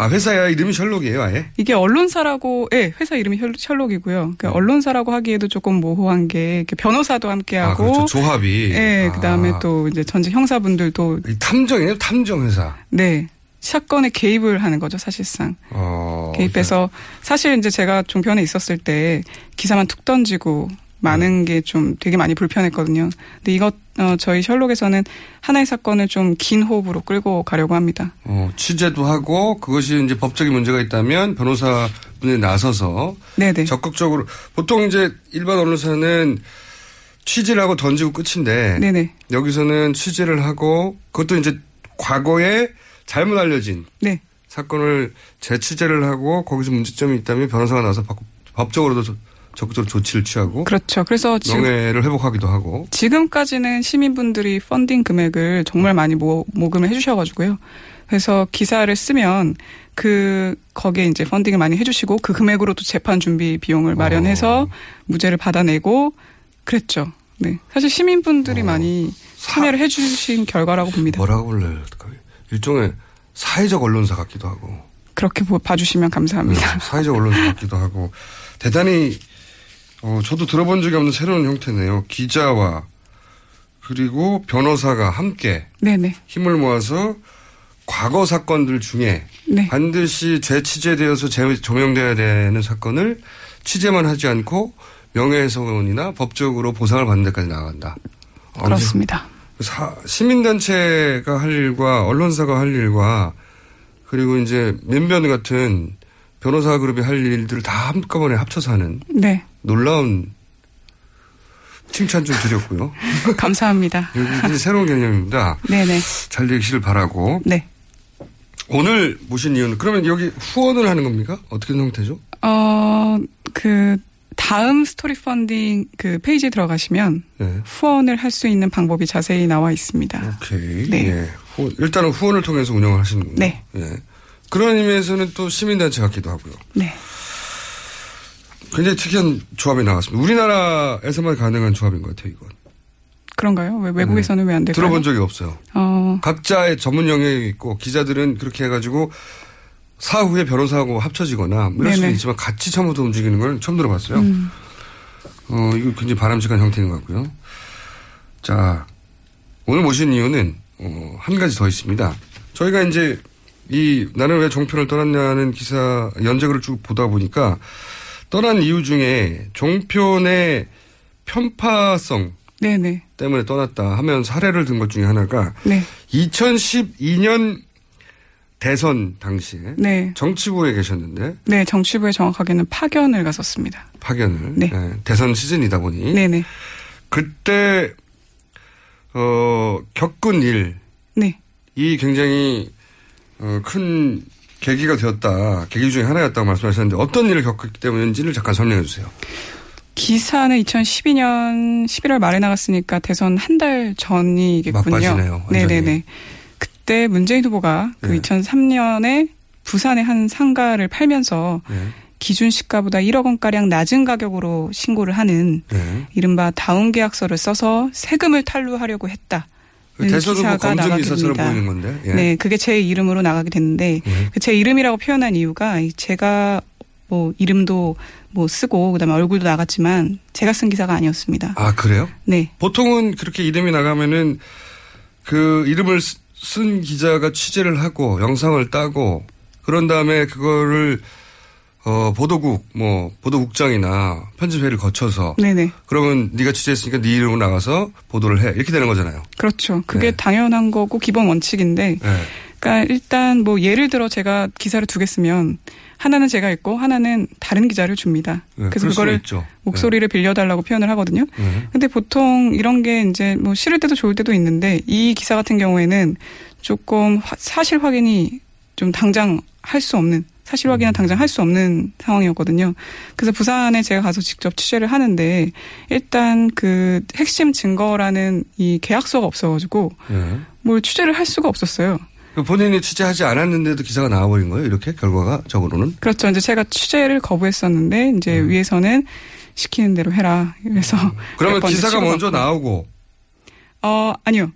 G: 아 회사야 이름이 셜록이에요 아예.
J: 이게 언론사라고, 예, 회사 이름이 셜- 셜록이고요. 그 언론사라고 하기에도 조금 모호한 게 변호사도 함께하고,
G: 아 그렇죠 조합이.
J: 예, 그 다음에
G: 아,
J: 또 이제 전직 형사분들도,
G: 이 탐정이네요 탐정 회사.
J: 네, 사건에 개입을 하는 거죠, 사실상.
G: 어,
J: 개입해서 사실 이제 제가 종편에 있었을 때 기사만 툭 던지고 많은 게 좀 되게 많이 불편했거든요. 근데 이것 어, 저희 셜록에서는 하나의 사건을 좀 긴 호흡으로 끌고 가려고 합니다.
G: 어, 취재도 하고 그것이 이제 법적인 문제가 있다면 변호사분이 나서서
J: 네네.
G: 적극적으로 보통 이제 일반 언론사는 취재를 하고 던지고 끝인데
J: 네네.
G: 여기서는 취재를 하고 그것도 이제 과거에 잘못 알려진
J: 네.
G: 사건을 재취재를 하고 거기서 문제점이 있다면 변호사가 나서 법- 법적으로도 저- 적극적으로 조치를 취하고
J: 그렇죠. 그래서 지금
G: 명예를 회복하기도 하고
J: 지금까지는 시민분들이 펀딩 금액을 정말 많이 모, 모금을 해주셔가지고요. 그래서 기사를 쓰면 그 거기에 이제 펀딩을 많이 해주시고 그 금액으로 또 재판 준비 비용을 마련해서 무죄를 받아내고 그랬죠. 네, 사실 시민분들이 많이 참여를 해주신 결과라고 봅니다.
G: 뭐라고 불러요? 일종의 사회적 언론사 같기도 하고
J: 그렇게 보- 봐주시면 감사합니다.
G: 사회적 언론사 같기도 하고 대단히 어, 저도 들어본 적이 없는 새로운 형태네요. 기자와 그리고 변호사가 함께
J: 네네.
G: 힘을 모아서 과거 사건들 중에
J: 네.
G: 반드시 재취재되어서 재조명돼야 되는 사건을 취재만 하지 않고 명예훼손이나 법적으로 보상을 받는 데까지 나간다. 어,
J: 그렇습니다.
G: 사- 시민단체가 할 일과 언론사가 할 일과 그리고 이제 면변 같은 변호사 그룹이 할 일들을 다 한꺼번에 합쳐서 하는
J: 네.
G: 놀라운 칭찬 좀 드렸고요. (laughs)
J: 감사합니다.
G: 이게 새로운 개념입니다.
J: 네네.
G: 잘 되시길 바라고.
J: 네.
G: 오늘 모신 이유는 그러면 여기 후원을 하는 겁니까? 어떻게 된 형태죠?
J: 어, 그, 다음 스토리 펀딩 그 페이지에 들어가시면
G: 네.
J: 후원을 할 수 있는 방법이 자세히 나와 있습니다.
G: 오케이.
J: 네.
G: 예. 후- 일단은 후원을 통해서 운영을 하시는군요.
J: 네.
G: 예. 그런 의미에서는 또 시민단체 같기도 하고요.
J: 네.
G: 굉장히 특이한 조합이 나왔습니다. 우리나라에서만 가능한 조합인 것 같아요, 이건.
J: 그런가요? 왜 외국에서는 왜안 될까요?
G: 네. 들어본 적이 없어요.
J: 어,
G: 각자의 전문 영역이 있고 기자들은 그렇게 해가지고 사후에 변호사하고 합쳐지거나 뭐 이럴
J: 네네.
G: 있지만 같이 처음부터 움직이는 걸 처음 들어봤어요.
J: 음.
G: 어, 이거 굉장히 바람직한 형태인 것 같고요. 자, 오늘 모신 이유는, 어, 한 가지 더 있습니다. 저희가 이제 이 나는 왜 종편을 떠났냐는 기사 연재글을 쭉 보다 보니까 떠난 이유 중에 종편의 편파성
J: 네네.
G: 때문에 떠났다 하면 사례를 든 것 중에 하나가
J: 네.
G: 2012년 대선 당시에
J: 네.
G: 정치부에 계셨는데
J: 네, 정치부에 정확하게는 파견을 갔었습니다.
G: 파견을
J: 네.
G: 예, 대선 시즌이다 보니
J: 네네.
G: 그때 어 겪은 일
J: 네.
G: 이 굉장히 어, 큰 계기가 되었다. 계기 중에 하나였다고 말씀하셨는데 어떤 일을 겪었기 때문인지를 잠깐 설명해 주세요.
J: 기사는 2012년 11월 말에 나갔으니까 대선 한 달 전이겠군요.
G: 완전히.
J: 네네네. 그때 문재인 후보가 그
G: 네.
J: 2003년에 부산의 한 상가를 팔면서
G: 네.
J: 기준 시가보다 1억 원가량 낮은 가격으로 신고를 하는
G: 네.
J: 이른바 다운 계약서를 써서 세금을 탈루하려고 했다.
G: 그 대선 후보
J: 기사가
G: 검증 기사처럼. 보이는 건데. 예.
J: 네, 그게 제 이름으로 나가게 됐는데
G: 예.
J: 그제 이름이라고 표현한 이유가 제가 뭐 이름도 뭐 쓰고 그다음에 얼굴도 나갔지만 제가 쓴 기사가 아니었습니다.
G: 아 그래요?
J: 네.
G: 보통은 그렇게 이름이 나가면은 그 이름을 쓰- 쓴 기자가 취재를 하고 영상을 따고 그런 다음에 그거를 어 보도국 뭐 보도국장이나 편집회를 거쳐서
J: 네네.
G: 그러면 네가 취재했으니까 네 이름으로 나가서 보도를 해 이렇게 되는 거잖아요.
J: 그렇죠. 그게
G: 네.
J: 당연한 거고 기본 원칙인데
G: 네.
J: 그러니까 일단 뭐 예를 들어 제가 기사를 두 개 쓰면 하나는 제가 읽고 하나는 다른 기자를 줍니다.
G: 네,
J: 그래서 그거를. 목소리를 빌려달라고 표현을 하거든요.
G: 네.
J: 근데 보통 이런 게 이제 뭐 싫을 때도 좋을 때도 있는데 이 기사 같은 경우에는 조금 화- 사실 확인이 좀 당장 할 수 없는 사실
G: 음.
J: 확인은 당장 할 수 없는 상황이었거든요. 그래서 부산에 제가 가서 직접 취재를 하는데 일단 그 핵심 증거라는 이 계약서가 없어가지고
G: 네.
J: 뭘 취재를 할 수가 없었어요.
G: 그 본인이 취재하지 않았는데도 기사가 나와버린 거예요. 이렇게 결과가 적으로는.
J: 그렇죠. 이제 제가 취재를 거부했었는데 이제 위에서는 시키는 대로 해라. 그래서
G: 음. 그러면 기사가. 먼저 나오고
J: 어 아니요.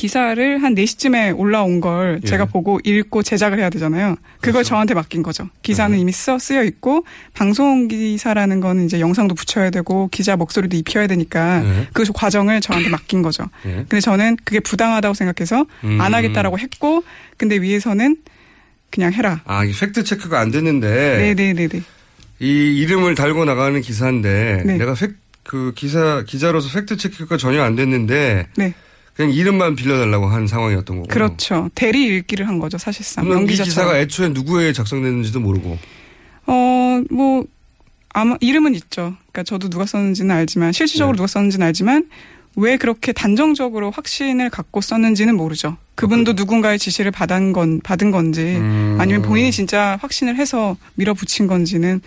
J: 그 기사를 한 4시쯤에 올라온 걸
G: 예.
J: 제가 보고 읽고 제작을 해야 되잖아요. 그걸
G: 그렇죠.
J: 저한테 맡긴 거죠. 기사는
G: 네.
J: 이미 써 쓰여 있고 방송 기사라는 거는 이제 영상도 붙여야 되고 기자 목소리도 입혀야 되니까
G: 네.
J: 그 과정을 저한테 맡긴 거죠.
G: 예.
J: 근데 저는 그게 부당하다고 생각해서
G: 음.
J: 안 하겠다라고 했고 근데 위에서는 그냥 해라.
G: 아 이게 팩트 체크가 안 됐는데
J: 네네네 네.
G: 이 이름을 달고 나가는 기사인데
J: 네.
G: 내가 팩 그 기사 기자로서 팩트 체크가 전혀 안 됐는데
J: 네.
G: 그냥 이름만 빌려달라고 한 상황이었던 거고.
J: 그렇죠. 대리 읽기를 한 거죠, 사실상. 연기자처럼.
G: 기사가 애초에 누구에 작성됐는지도 모르고.
J: 어, 뭐, 아마, 이름은 있죠. 그러니까 저도 누가 썼는지는 알지만, 실질적으로
G: 네.
J: 누가 썼는지는 알지만, 왜 그렇게 단정적으로 확신을 갖고 썼는지는 모르죠. 그분도 누군가의 지시를 받은 건, 받은 건지,
G: 음.
J: 아니면 본인이 진짜 확신을 해서 밀어붙인 건지는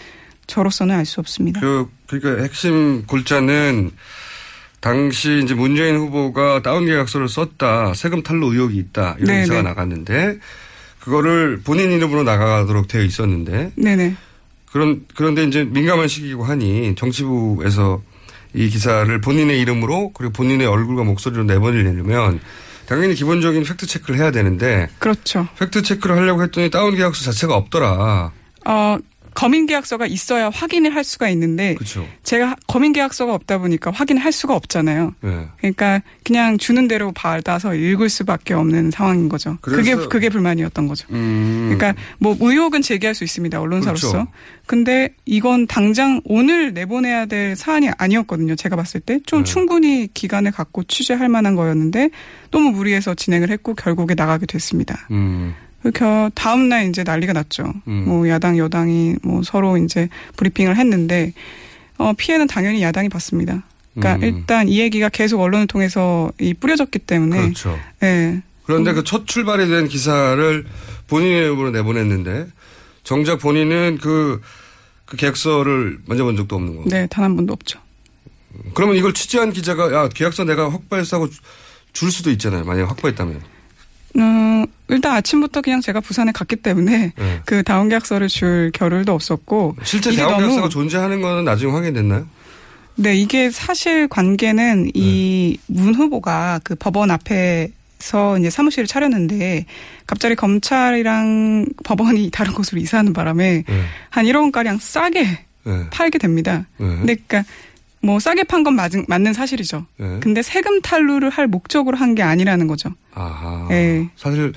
J: 저로서는 알 수 없습니다.
G: 그 그러니까 핵심 골자는 당시 이제 문재인 후보가 다운 계약서를 썼다 세금 탈루 의혹이 있다 이런
J: 네네.
G: 기사가 나갔는데 그거를 본인 이름으로 나가도록 되어 있었는데
J: 네네.
G: 그런 그런데 이제 민감한 시기고 하니 정치부에서 이 기사를 본인의 이름으로 그리고 본인의 얼굴과 목소리로 내보내려면 당연히 기본적인 팩트 체크를 해야 되는데
J: 그렇죠.
G: 팩트 체크를 하려고 했더니 다운 계약서 자체가 없더라.
J: 어, 검인 계약서가 있어야 확인을 할 수가 있는데
G: 그렇죠.
J: 제가 검인 계약서가 없다 보니까 확인을 할 수가 없잖아요.
G: 네.
J: 그러니까 그냥 주는 대로 받아서 읽을 수밖에 없는 상황인 거죠. 그게 그게 불만이었던 거죠.
G: 음.
J: 그러니까 뭐 의혹은 제기할 수 있습니다 언론사로서.
G: 그렇죠.
J: 근데 이건 당장 오늘 내보내야 될 사안이 아니었거든요. 제가 봤을 때좀
G: 네.
J: 충분히 기간을 갖고 취재할 만한 거였는데 너무 무리해서 진행을 했고 결국에 나가게 됐습니다.
G: 음.
J: 그 다음 날 이제 난리가 났죠.
G: 음.
J: 뭐 야당 여당이 뭐 서로 이제 브리핑을 했는데 어 피해는 당연히 야당이 봤습니다. 그러니까
G: 음.
J: 일단 이 얘기가 계속 언론을 통해서 이 뿌려졌기 때문에
G: 그렇죠.
J: 예.
G: 그런데 그첫 출발이 된 기사를 본인의 입으로 내보냈는데 정작 본인은 그, 그 계약서를 만져본 적도 없는 거고.
J: 네, 단 한 번도 없죠.
G: 그러면 이걸 취재한 기자가 야 계약서 내가 확보했다고 줄 수도 있잖아요. 만약 에 확보했다면.
J: 음, 일단 아침부터 그냥 제가 부산에 갔기 때문에
G: 네.
J: 그 다운 계약서를 줄 겨를도 없었고
G: 실제
J: 너무-
G: 계약서가 존재하는 거는 나중에 확인됐나요?
J: 네, 이게 사실 관계는 이문 후보가 그 법원 앞에 서 이제 사무실을 차렸는데 갑자기 검찰이랑 법원이 (laughs) 다른 곳으로 이사하는 바람에
G: 네.
J: 한 1억 원가량 싸게
G: 네.
J: 팔게 됩니다.
G: 네.
J: 근데 그러니까 뭐 싸게 판 건 맞는 사실이죠.
G: 네.
J: 근데 세금 탈루를 할 목적으로 한 게 아니라는 거죠.
G: 아하.
J: 네.
G: 사실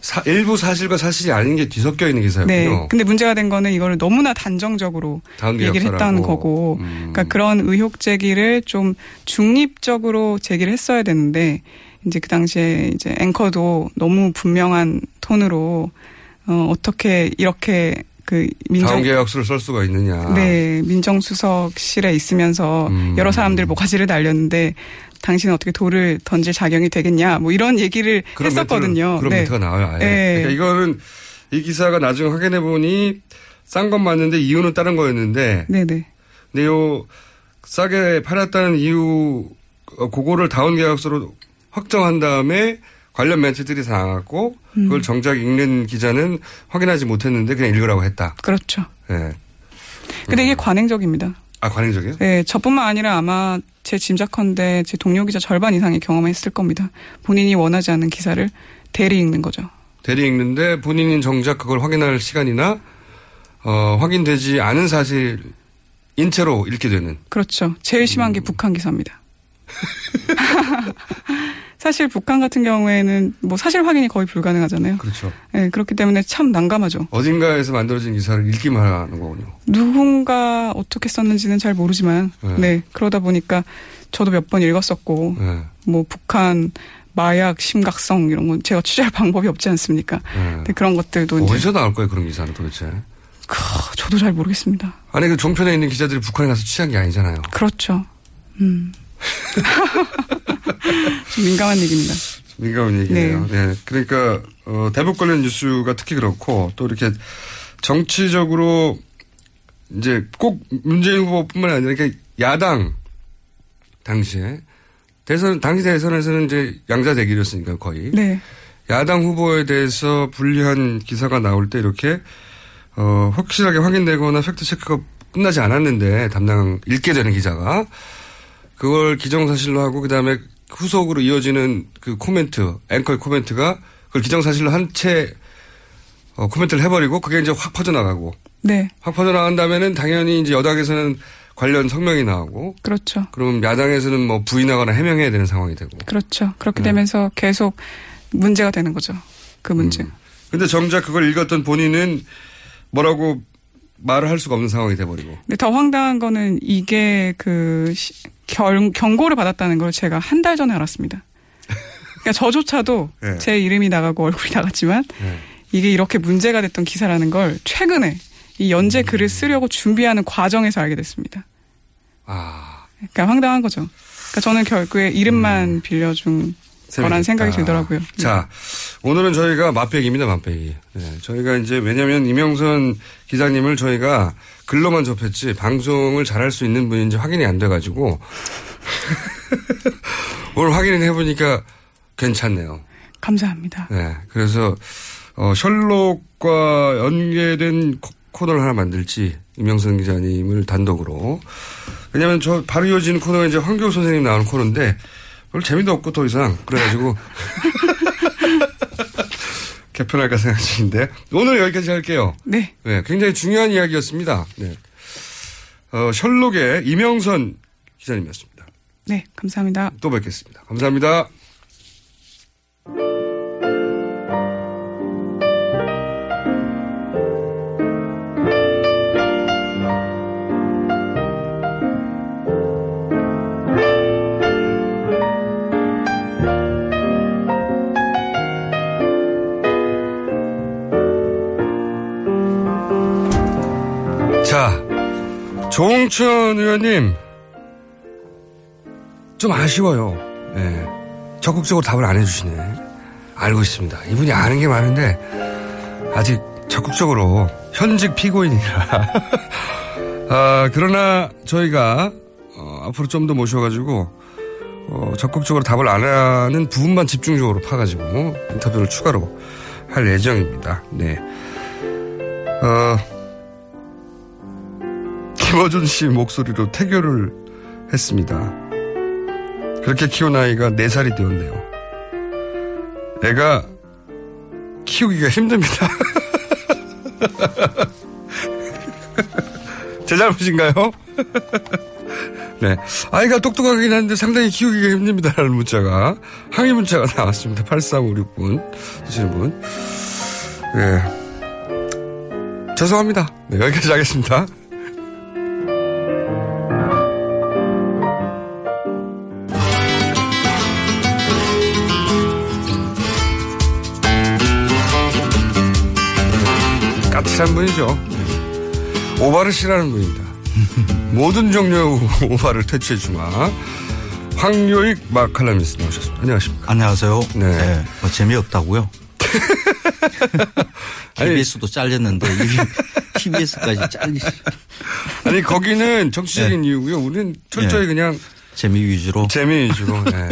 G: 사- 일부 사실과 사실이 아닌 게 뒤섞여 있는 기사였군요.
J: 네. 근데 문제가 된 거는 이거를 너무나 단정적으로 얘기를. 했다는 거고,
G: 음.
J: 그러니까 그런 의혹 제기를 좀 중립적으로 제기를 했어야 되는데 이제 그 당시에 이제 앵커도 너무 분명한 톤으로 어 어떻게 이렇게 그 민정
G: 다운 계약서를 쓸 수가 있느냐.
J: 네 민정수석실에 있으면서
G: 음.
J: 여러 사람들 모가지를 날렸는데 당신은 어떻게 돌을 던질 자격이 되겠냐 뭐 이런 얘기를 했었거든요.
G: 멘트를- 그런
J: 네.
G: 멘트가 나와요. 아예.
J: 네.
G: 그러니까 이거는 이 기사가 나중에 확인해 보니 싼 건 맞는데 이유는 다른 거였는데.
J: 네네.
G: 근데 요 싸게 팔았다는 이유 어, 그거를 다운 계약서로 확정한 다음에 관련 멘트들이 다 나왔고
J: 음.
G: 그걸 정작 읽는 기자는 확인하지 못했는데 그냥 읽으라고 했다.
J: 그렇죠.
G: 예.
J: 근데 이게 관행적입니다.
G: 아 관행적이요?
J: 네, 저뿐만 아니라 아마 제 짐작컨대 제 동료 기자 절반 이상이 경험했을 겁니다. 본인이 원하지 않는 기사를 대리 읽는 거죠.
G: 대리 읽는데 본인이 정작 그걸 확인할 시간이나 어, 확인되지 않은 사실인 채로 읽게 되는.
J: 그렇죠. 제일 심한
G: 음.
J: 게 북한 기사입니다. (laughs) 사실 북한 같은 경우에는 뭐 사실 확인이 거의 불가능하잖아요.
G: 그렇죠.
J: 네, 그렇기 때문에 참 난감하죠.
G: 어딘가에서 만들어진 기사를 읽기만 하는 거군요.
J: 누군가 어떻게 썼는지는 잘 모르지만,
G: 네.
J: 네, 그러다 보니까 저도 몇 번 읽었었고,
G: 네.
J: 뭐 북한 마약 심각성 이런 건 제가 취재할 방법이 없지 않습니까?
G: 네.
J: 근데 그런 것들도
G: 어디서 나올 거예요 그런 기사는 도대체?
J: 저도 잘 모르겠습니다.
G: 아니 그 종편에 있는 기자들이 북한에 가서 취한 게 아니잖아요.
J: 그렇죠. 음. (laughs) 좀 민감한 얘기입니다.
G: 민감한 얘기네요. 네. 그러니까 어, 대북 관련 뉴스가 특히 그렇고 또 이렇게 정치적으로 이제 꼭 문재인 후보뿐만 아니라 이렇게 야당 당시에 대선 당시 대선에서는 이제 양자 대결이었으니까 거의
J: 네.
G: 야당 후보에 대해서 불리한 기사가 나올 때 이렇게 어, 확실하게 확인되거나 팩트 체크가 끝나지 않았는데 담당 읽게 되는 기자가 그걸 기정사실로 하고 그다음에 후속으로 이어지는 그 코멘트 앵커의 코멘트가 그걸 기정사실로 한 채 어, 코멘트를 해버리고 그게 이제 확 퍼져나가고
J: 네.
G: 확 퍼져나간 다음에는 당연히 이제 여당에서는 관련 성명이 나오고
J: 그렇죠.
G: 그럼 야당에서는 뭐 부인하거나 해명해야 되는 상황이 되고
J: 그렇죠. 그렇게
G: 네.
J: 되면서 계속 문제가 되는 거죠. 그 문제.
G: 근데 정작 그걸 읽었던 본인은 뭐라고 말을 할 수가 없는 상황이 돼버리고.
J: 근데 더 황당한 거는 이게 그 시- 결, 경고를 받았다는 걸 제가 한 달 전에 알았습니다. 그러니까 저조차도
G: 네. (laughs)
J: 제 이름이 나가고 얼굴이 나갔지만 이게 이렇게 문제가 됐던 기사라는 걸 최근에 이 연재 글을 쓰려고 준비하는 과정에서 알게 됐습니다.
G: 아.
J: 그러니까 황당한 거죠. 그러니까 저는 결국에 이름만 빌려준 거란 생각이 들더라고요.
G: 자, 오늘은 저희가 맛배기입니다, 맛배기. 네, 저희가 이제 왜냐면 이명선 기자님을 저희가 글로만 접했지 방송을 잘할 수 있는 분인지 확인이 안 돼가지고 (laughs) 오늘 확인을 해보니까 괜찮네요.
J: 감사합니다.
G: 네, 그래서 어, 셜록과 연계된 코- 코너를 하나 만들지 이명선 기자님을 단독으로 왜냐하면 저 바로 이어지는 코너가 이제 황교우 선생님 나오는 코너인데 별로 재미도 없고 더 이상 그래가지고 (laughs) 개편할까 생각 중인데 오늘 여기까지 할게요.
J: 네.
G: 네, 굉장히 중요한 이야기였습니다. 네. 어, 셜록의 이명선 기자님이었습니다.
J: 네, 감사합니다.
G: 또 뵙겠습니다. 감사합니다. 조홍천 의원님, 좀 아쉬워요. 예. 적극적으로 답을 안 해주시네. 알고 있습니다. 이분이 아는 게 많은데, 아직 적극적으로 현직 피고인이라. (laughs) 아, 그러나 저희가, 어, 앞으로 좀 더 모셔가지고, 어, 적극적으로 답을 안 하는 부분만 집중적으로 파가지고 인터뷰를 추가로 할 예정입니다. 네. 어, 김어준 씨 목소리로 태교를 했습니다. 그렇게 키운 아이가 4살이 되었네요. 애가 키우기가 힘듭니다. (laughs) 제 잘못인가요? (laughs) 네. 아이가 똑똑하긴 한데 상당히 키우기가 힘듭니다라는 문자가, 항의 문자가 나왔습니다. 8356분, 쓰시는 분. 네. 죄송합니다. 네, 여기까지 하겠습니다. 까칠한 분이죠. 오바를 싫어하는 분입니다. 모든 종류의 오바를 퇴치해주마. 황요익 마칼라미스 나오셨습니다. 안녕하십니까.
K: 안녕하세요.
G: 네.
K: 뭐 재미없다고요? (laughs) KBS도 잘렸는데 (laughs) TBS까지 잘리.
G: 아니 거기는 정치적인 이유고요. 우리는 철저히
K: 네.
G: 그냥
K: 재미 위주로.
G: 재미 위주로. 네.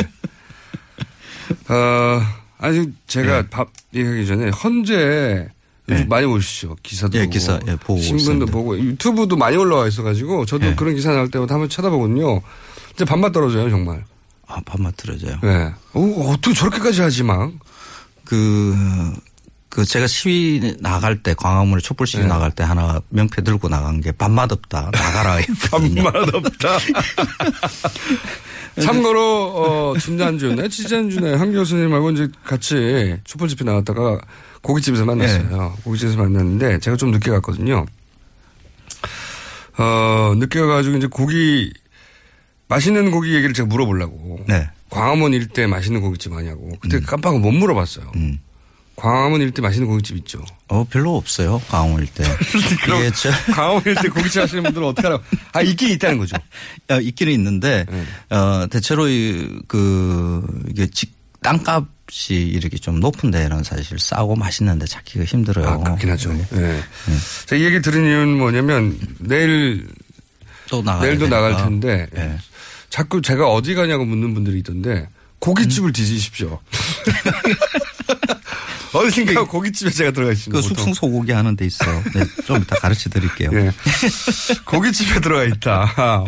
G: (laughs) 어, 아니 제가
K: 네.
G: 밥 얘기하기 전에 헌재 요즘 많이 보시죠. 기사도
K: 예,
G: 보고,
K: 기사, 예, 보고
G: 신문도
K: 있습니다.
G: 보고 유튜브도 많이 올라와 있어가지고 저도
K: 예.
G: 그런 기사 나올 때마다 한번 쳐다보거든요. 이제 밥맛 떨어져요 정말.
K: 아, 밥맛 떨어져요.
G: 네. 어, 어떻게 저렇게까지 하지 막.
K: 그, 그 제가 시위 나갈 때 광화문에 촛불 시위
G: 네.
K: 나갈 때 하나 명패 들고 나간 게 밥맛 없다 나가라. (laughs)
G: 밥맛 없다. (laughs) 참고로 어 지난주네 지난주에 한 교수님하고 이제 같이 촛불 집회 나갔다가 고깃집에서 만났어요. 고깃집에서 만났는데 제가 좀 늦게 갔거든요. 어 늦게 가가지고 이제 고기 맛있는 고기 얘기를 제가 물어보려고
K: 네.
G: 광화문 일대 맛있는 고깃집 아냐고 그때 깜빡 못 물어봤어요.
K: 음.
G: 광화문 일대 맛있는 고깃집 있죠.
K: 어, 별로 없어요. 광화문 일대. (laughs)
G: 그럼
K: 이게 저, (laughs)
G: 광화문 일대 고깃집 하시는 분들은 어떻게 하라고? 아 있긴 있다는 거죠. (laughs)
K: 어, 있기는 있는데,
G: 네.
K: 어, 대체로 이, 그, 이게 직, 땅값이 이렇게 좀 높은 데는 사실 싸고 맛있는 데 찾기가 힘들어요.
G: 아, 그렇긴 하죠. 네. 자, 이 얘기 들은 이유는 뭐냐면 내일
K: 또 나가야
G: 내일도
K: 되니까.
G: 나갈 텐데
K: 예.
G: 자꾸 제가 어디 가냐고 묻는 분들이 있던데 고깃집을 뒤지십시오. (laughs) 어딘가 고깃집에 제가 들어가 있습니다.
K: 그 숙성 소고기 하는 데 있어요. 네, 좀 이따 가르쳐 드릴게요.
G: 예. (laughs) 고깃집에 들어가 있다.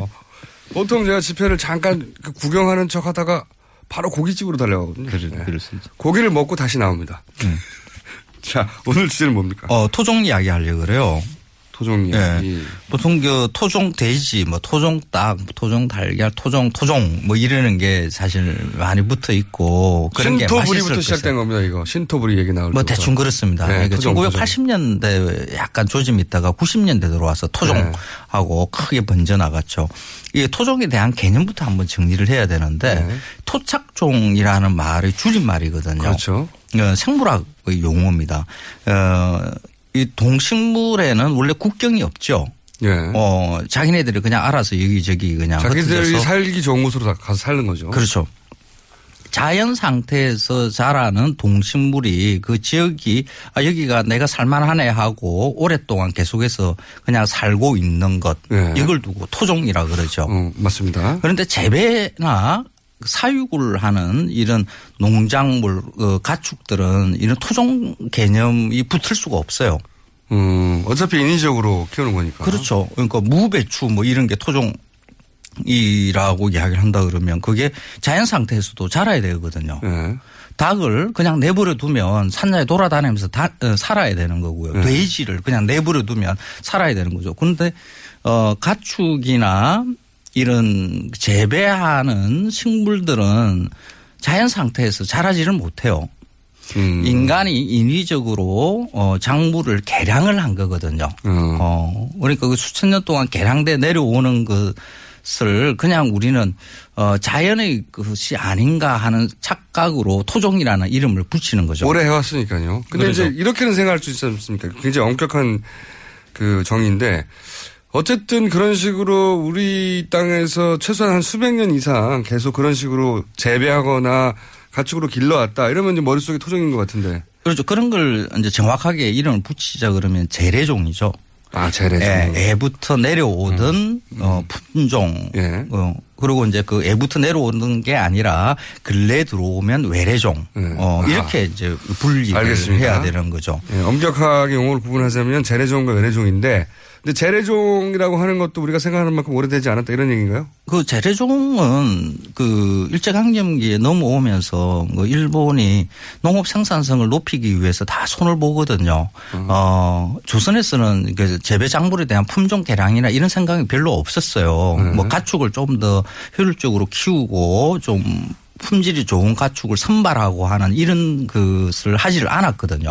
G: 보통 제가 집회를 잠깐 그 구경하는 척 하다가 바로 고깃집으로 달려가거든요. 네.
K: 그렇습니다.
G: 고기를 먹고 다시 나옵니다. (laughs) 자, 오늘 주제는 뭡니까?
K: 어, 토종 이야기 하려고 그래요.
G: 토종 이야기.
K: 보통 그 토종 돼지, 뭐 토종 닭, 뭐 토종 달걀, 토종 토종 뭐 이러는 게 사실 많이 붙어 있고 그런 게
G: 신토부리부터. 시작된 겁니다, 이거. 신토부리 얘기 나올
K: 뭐
G: 때부터.
K: 대충 그렇습니다.
G: 네,
K: 그러니까
G: 토종, 토종.
K: 1980년대 약간 조짐이 있다가 90년대 들어와서 토종하고
G: 네.
K: 크게 번져 나갔죠. 이 토종에 대한 개념부터 한번 정리를 해야 되는데
G: 네.
K: 토착종이라는 말이 줄임말이거든요.
G: 그렇죠.
K: 어, 생물학의 용어입니다. 어, 이 동식물에는 원래 국경이 없죠.
G: 예.
K: 어, 자기네들이 그냥 알아서 여기저기 그냥
G: 자기들이
K: 흩어져서
G: 살기 좋은 곳으로 다 가서 사는 거죠.
K: 그렇죠. 자연 상태에서 자라는 동식물이 그 지역이 아 여기가 내가 살만하네 하고 오랫동안 계속해서 그냥 살고 있는 것
G: 네.
K: 이걸 두고 토종이라 그러죠.
G: 어, 맞습니다.
K: 그런데 재배나 사육을 하는 이런 농작물 어, 가축들은 이런 토종 개념이 붙을 수가 없어요.
G: 음, 어차피 인위적으로 키우는 거니까.
K: 그렇죠. 그러니까 무배추 뭐 이런 게 토종 이라고 이야기를 한다 그러면 그게 자연 상태에서도 자라야 되거든요.
G: 네.
K: 닭을 그냥 내버려 두면 산야에 돌아다니면서 다, 어, 살아야 되는 거고요.
G: 네.
K: 돼지를 그냥 내버려 두면 살아야 되는 거죠. 그런데 어 가축이나 이런 재배하는 식물들은 자연 상태에서 자라지를 못해요.
G: 음.
K: 인간이 인위적으로 어 작물을 개량을 한 거거든요. 어 그러니까 그 수천 년 동안 개량돼 내려오는 것을 그냥 우리는 어 자연의 것이 아닌가 하는 착각으로 토종이라는 이름을 붙이는 거죠.
G: 오래 해왔으니까요. 근데
K: 그렇죠.
G: 이제 이렇게는 생각할 수 있지 않습니까? 굉장히 엄격한 그 정의인데 어쨌든 그런 식으로 우리 땅에서 최소한 한 수백 년 이상 계속 그런 식으로 재배하거나 가축으로 길러왔다 이러면 이제 머릿속에 토종인 것 같은데.
K: 그렇죠. 그런 걸 이제 정확하게 이름을 붙이자 그러면 재래종이죠.
G: 아, 재래종.
K: 예, 애부터 내려오던 어, 품종.
G: 예.
K: 어, 그리고 이제 그 애부터 내려오는 게 아니라 근래 들어오면 외래종. 어,
G: 아.
K: 이렇게 이제 분리를
G: 알겠습니다.
K: 해야 되는 거죠.
G: 예, 엄격하게 용어를 구분하자면 재래종과 외래종인데 근데 재래종이라고 하는 것도 우리가 생각하는 만큼 오래되지 않았다 이런 얘기인가요?
K: 그 재래종은 그 일제강점기에 넘어오면서 그 일본이 농업 생산성을 높이기 위해서 다 손을 보거든요. 어, 조선에서는 그 재배 작물에 대한 품종 개량이나 이런 생각이 별로 없었어요. 뭐 가축을 좀 더 효율적으로 키우고 좀 품질이 좋은 가축을 선발하고 하는 이런 것을 하지를 않았거든요.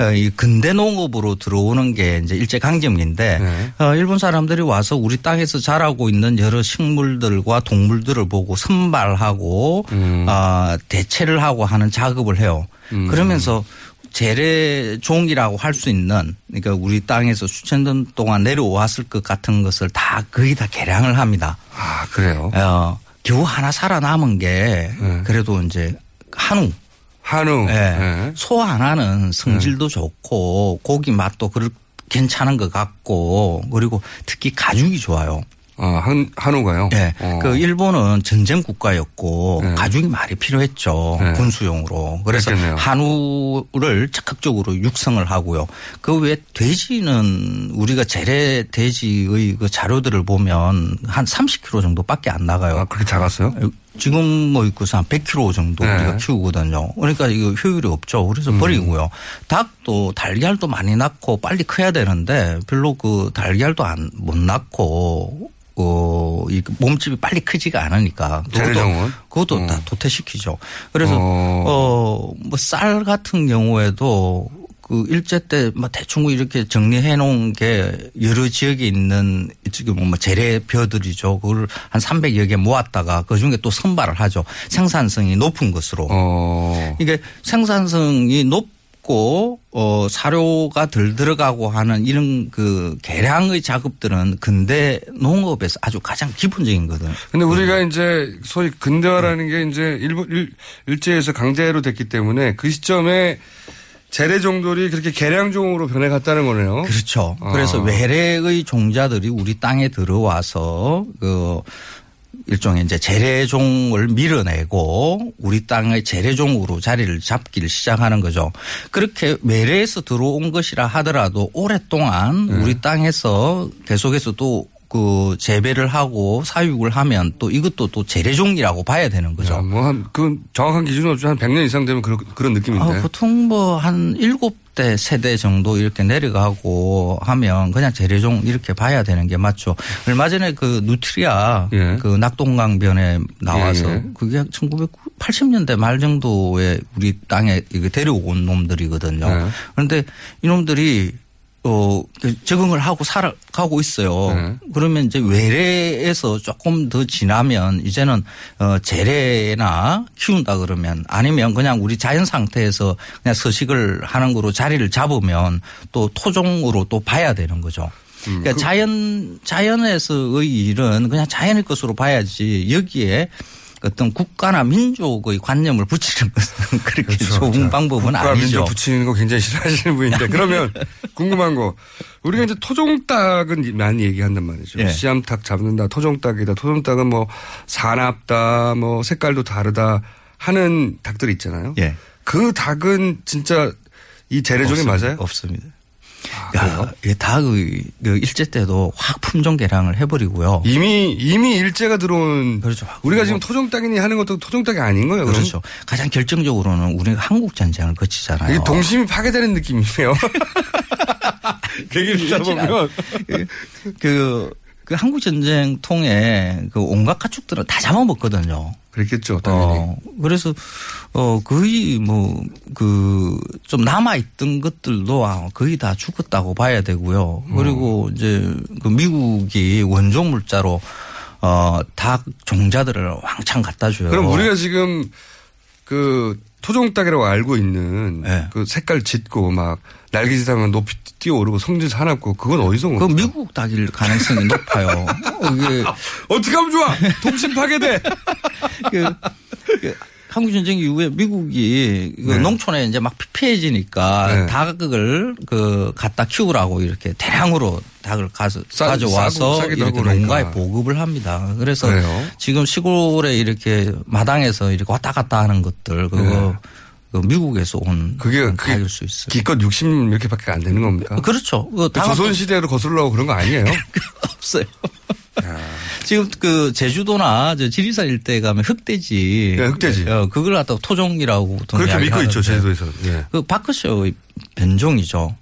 K: 어, 이 근대 농업으로 들어오는 게 이제 일제 강점기인데 어, 일본 사람들이 와서 우리 땅에서 자라고 있는 여러 식물들과 동물들을 보고 선발하고 어, 대체를 하고 하는 작업을 해요. 그러면서 재래종이라고 할 수 있는 그러니까 우리 땅에서 수천 년 동안 내려왔을 것 같은 것을 다 거의 다 개량을 합니다.
G: 아 그래요?
K: 어, 겨우 하나 살아남은 게 그래도 이제 한우.
G: 한우.
K: 예.
G: 네.
K: 소 하나는 성질도 좋고 고기 맛도 그럴 괜찮은 것 같고 그리고 특히 가죽이 좋아요.
G: 아, 한, 한우가요?
K: 예.
G: 어.
K: 그 일본은 전쟁 국가였고
G: 네.
K: 가죽이 많이 필요했죠.
G: 네.
K: 군수용으로. 그래서
G: 그랬겠네요.
K: 한우를 적극적으로 육성을 하고요. 그외 돼지는 우리가 재래 돼지의 그 자료들을 보면 한 30kg 정도밖에 안 나가요.
G: 아, 그렇게 작았어요?
K: 지금 뭐 있고서 한 100kg 정도
G: 네.
K: 우리가 키우거든요. 그러니까 이거 효율이 없죠. 그래서
G: 음.
K: 버리고요. 닭도 달걀도 많이 낳고 빨리 커야 되는데 별로 그 달걀도 안 못 낳고 어, 이 몸집이 빨리 크지가 않으니까. 그것도? 그것도 다 도태시키죠. 그래서 어, 뭐 쌀 같은 경우에도 그 일제 때뭐 대충 이렇게 정리해 놓은 게 여러 지역에 있는 지금 뭐 재래벼들이죠. 그걸 한 300여 개 모았다가 그 중에 또 선발을 하죠. 생산성이 높은 것으로.
G: 어.
K: 이게 생산성이 높고 어 사료가 덜 들어가고 하는 이런 그 개량의 작업들은 근대 농업에서 아주 가장 기본적인 거든.
G: 근데 우리가 이제 소위 근대화라는 게 이제 일본 일, 일제에서 강제로 됐기 때문에 그 시점에 재래 종들이 그렇게 개량종으로 변해갔다는 거네요.
K: 그렇죠.
G: 아.
K: 그래서 외래의 종자들이 우리 땅에 들어와서 그 일종의 이제 재래종을 밀어내고 우리 땅의 재래종으로 자리를 잡기를 시작하는 거죠. 그렇게 외래에서 들어온 것이라 하더라도 오랫동안
G: 네.
K: 우리 땅에서 계속해서 또 그 재배를 하고 사육을 하면 또 이것도 또 재래종이라고 봐야 되는 거죠.
G: 뭐 한, 그 정확한 기준은 없지만 한 100년 이상 되면 그런, 그런 느낌인데.
K: 아, 보통 뭐 한 일곱 대 세대 정도 이렇게 내려가고 하면 그냥 재래종 이렇게 봐야 되는 게 맞죠. 얼마 전에 그 누트리아 그 낙동강변에 나와서
G: 예, 예.
K: 그게 1980년대 말 정도에 우리 땅에 이거 데려온 놈들이거든요.
G: 네.
K: 그런데 이놈들이 어, 적응을 하고 살아가고 있어요.
G: 네.
K: 그러면 이제 외래에서 조금 더 지나면 이제는 어, 재래나 키운다 그러면 아니면 그냥 우리 자연 상태에서 그냥 서식을 하는 거로 자리를 잡으면 또 토종으로 또 봐야 되는 거죠. 그러니까
G: 그-
K: 자연, 자연에서의 일은 그냥 자연의 것으로 봐야지 여기에 어떤 국가나 민족의 관념을 붙이는 것은 (laughs) 그렇게 좋은 방법은
G: 국가
K: 아니죠.
G: 민족 붙이는 거 굉장히 싫어하시는 분인데 그러면 (laughs) 궁금한 거 우리가 이제 토종닭은 많이 얘기한단 말이죠.
K: 예.
G: 씨암탉 잡는다, 토종닭이다. 토종닭은 뭐 사납다, 뭐 색깔도 다르다 하는 닭들이 있잖아요.
K: 예.
G: 그 닭은 진짜 이 재래종이
K: 없습니다.
G: 맞아요?
K: 없습니다. 그러니까 이게 다그 그 일제 때도 확 품종 개량을 해버리고요.
G: 이미 이미 일제가 들어온
K: 그렇죠.
G: 우리가 지금 토종 땅이니 하는 것도 토종 땅이 아닌 거예요.
K: 그렇죠. 가장 결정적으로는 우리가 한국 전쟁을 거치잖아요.
G: 이게 동심이 파괴되는 느낌이네요. 되게 듣다 보면
K: 그, 그 한국 전쟁 통해 그 온갖 가축들을 다 잡아먹거든요.
G: 그랬겠죠, 당연히.
K: 어, 그래서 어 거의 뭐 그 좀 남아 있던 것들도 아, 거의 다 죽었다고 봐야 되고요. 그리고 이제 그 미국이 원종 물자로 어닭 종자들을 왕창 갖다 줘요.
G: 그럼 우리가 지금 그 토종 땅이라고 알고 있는
K: 네.
G: 그 색깔 짙고 막 날개짓하면 높이 뛰어오르고 성질 사납고 그건 어디서
K: 온그
G: 겁니까?
K: 미국 닭일 가능성이 높아요. 이게 (laughs)
G: 어떻게 하면 좋아? 동심 파괴돼. (laughs)
K: 그, 그 한국 전쟁 이후에 미국이 그
G: 네.
K: 농촌에 이제 막 피폐해지니까
G: 네.
K: 닭을 그 갖다 키우라고 이렇게 대량으로 닭을 가서
G: 싸-
K: 가져와서
G: 싸고
K: 이렇게
G: 하고 그러니까.
K: 농가에 보급을 합니다. 그래서
G: 그래요?
K: 지금 시골에 이렇게 마당에서 이렇게 왔다 갔다 하는 것들 그거
G: 네.
K: 그 미국에서 온
G: 그게
K: 닭일 수 있어요.
G: 기껏 60 이렇게밖에 안 되는 겁니까?
K: 그렇죠.
G: 그그 조선 시대로 거슬러고 그런 거 아니에요? (laughs)
K: 없어요. 지금 그 제주도나 저 지리산 일대 가면 흑돼지.
G: 네, 흑돼지.
K: 어, 그걸 갖다 토종이라고 보통
G: 그렇게 믿고
K: 이야기하는데
G: 있죠 제주도에서. 예.
K: 그 바크셔의 변종이죠.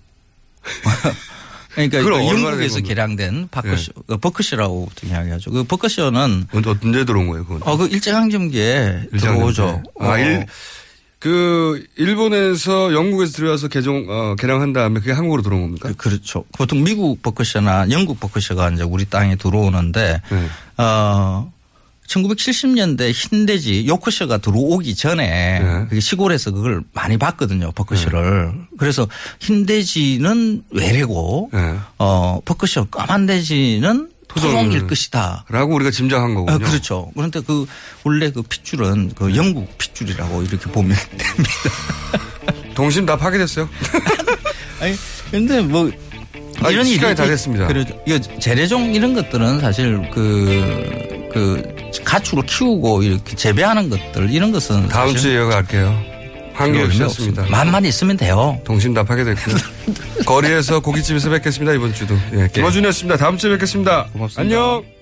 K: 그러니까
G: 된
K: 영국에서? 개량된 바크셔, 그 버크셔라고 보통 이야기하죠. 그 버크셔는
G: 언제 들어온 거예요, 그건?
K: 어, 그 일제강점기에 들어오죠.
G: 아,
K: 어,
G: 일, 그, 일본에서 영국에서 들어와서 개종, 어, 개량한 다음에 그게 한국으로 들어온 겁니까?
K: 그 렇죠. 보통 미국 버크셔나 영국 버크셔가 이제 우리 땅에 들어오는데,
G: 네.
K: 어, 1970년대 흰돼지 요크셔가 들어오기 전에
G: 네.
K: 시골에서 그걸 많이 봤거든요. 버크셔를. 그래서 흰돼지는 외래고
G: 네.
K: 어, 버크셔 까만 돼지는 토종일 것이다.
G: 라고 우리가 짐작한 거군요.
K: 아, 그렇죠. 그런데 그 원래 그 핏줄은 그 영국 핏줄이라고 이렇게 보면 (laughs) 됩니다.
G: 동심 다 파괴됐어요? (laughs)
K: 아니, 근데 뭐
G: 아니,
K: 이런
G: 시간이
K: 일이-
G: 다 됐습니다.
K: 그렇죠. 이거 재래종 이런 것들은 사실 그, 그 가축을 키우고 이렇게 재배하는 것들 이런 것은
G: 다음 주에 이어갈게요. 씨였습니다.
K: 없습니다. 만만 있으면 돼요.
G: 동심 다 파괴됐고. 거리에서 고깃집에서 뵙겠습니다, 이번 주도. 예, 김어준이었습니다. 다음 주에 뵙겠습니다. 고맙습니다. 안녕!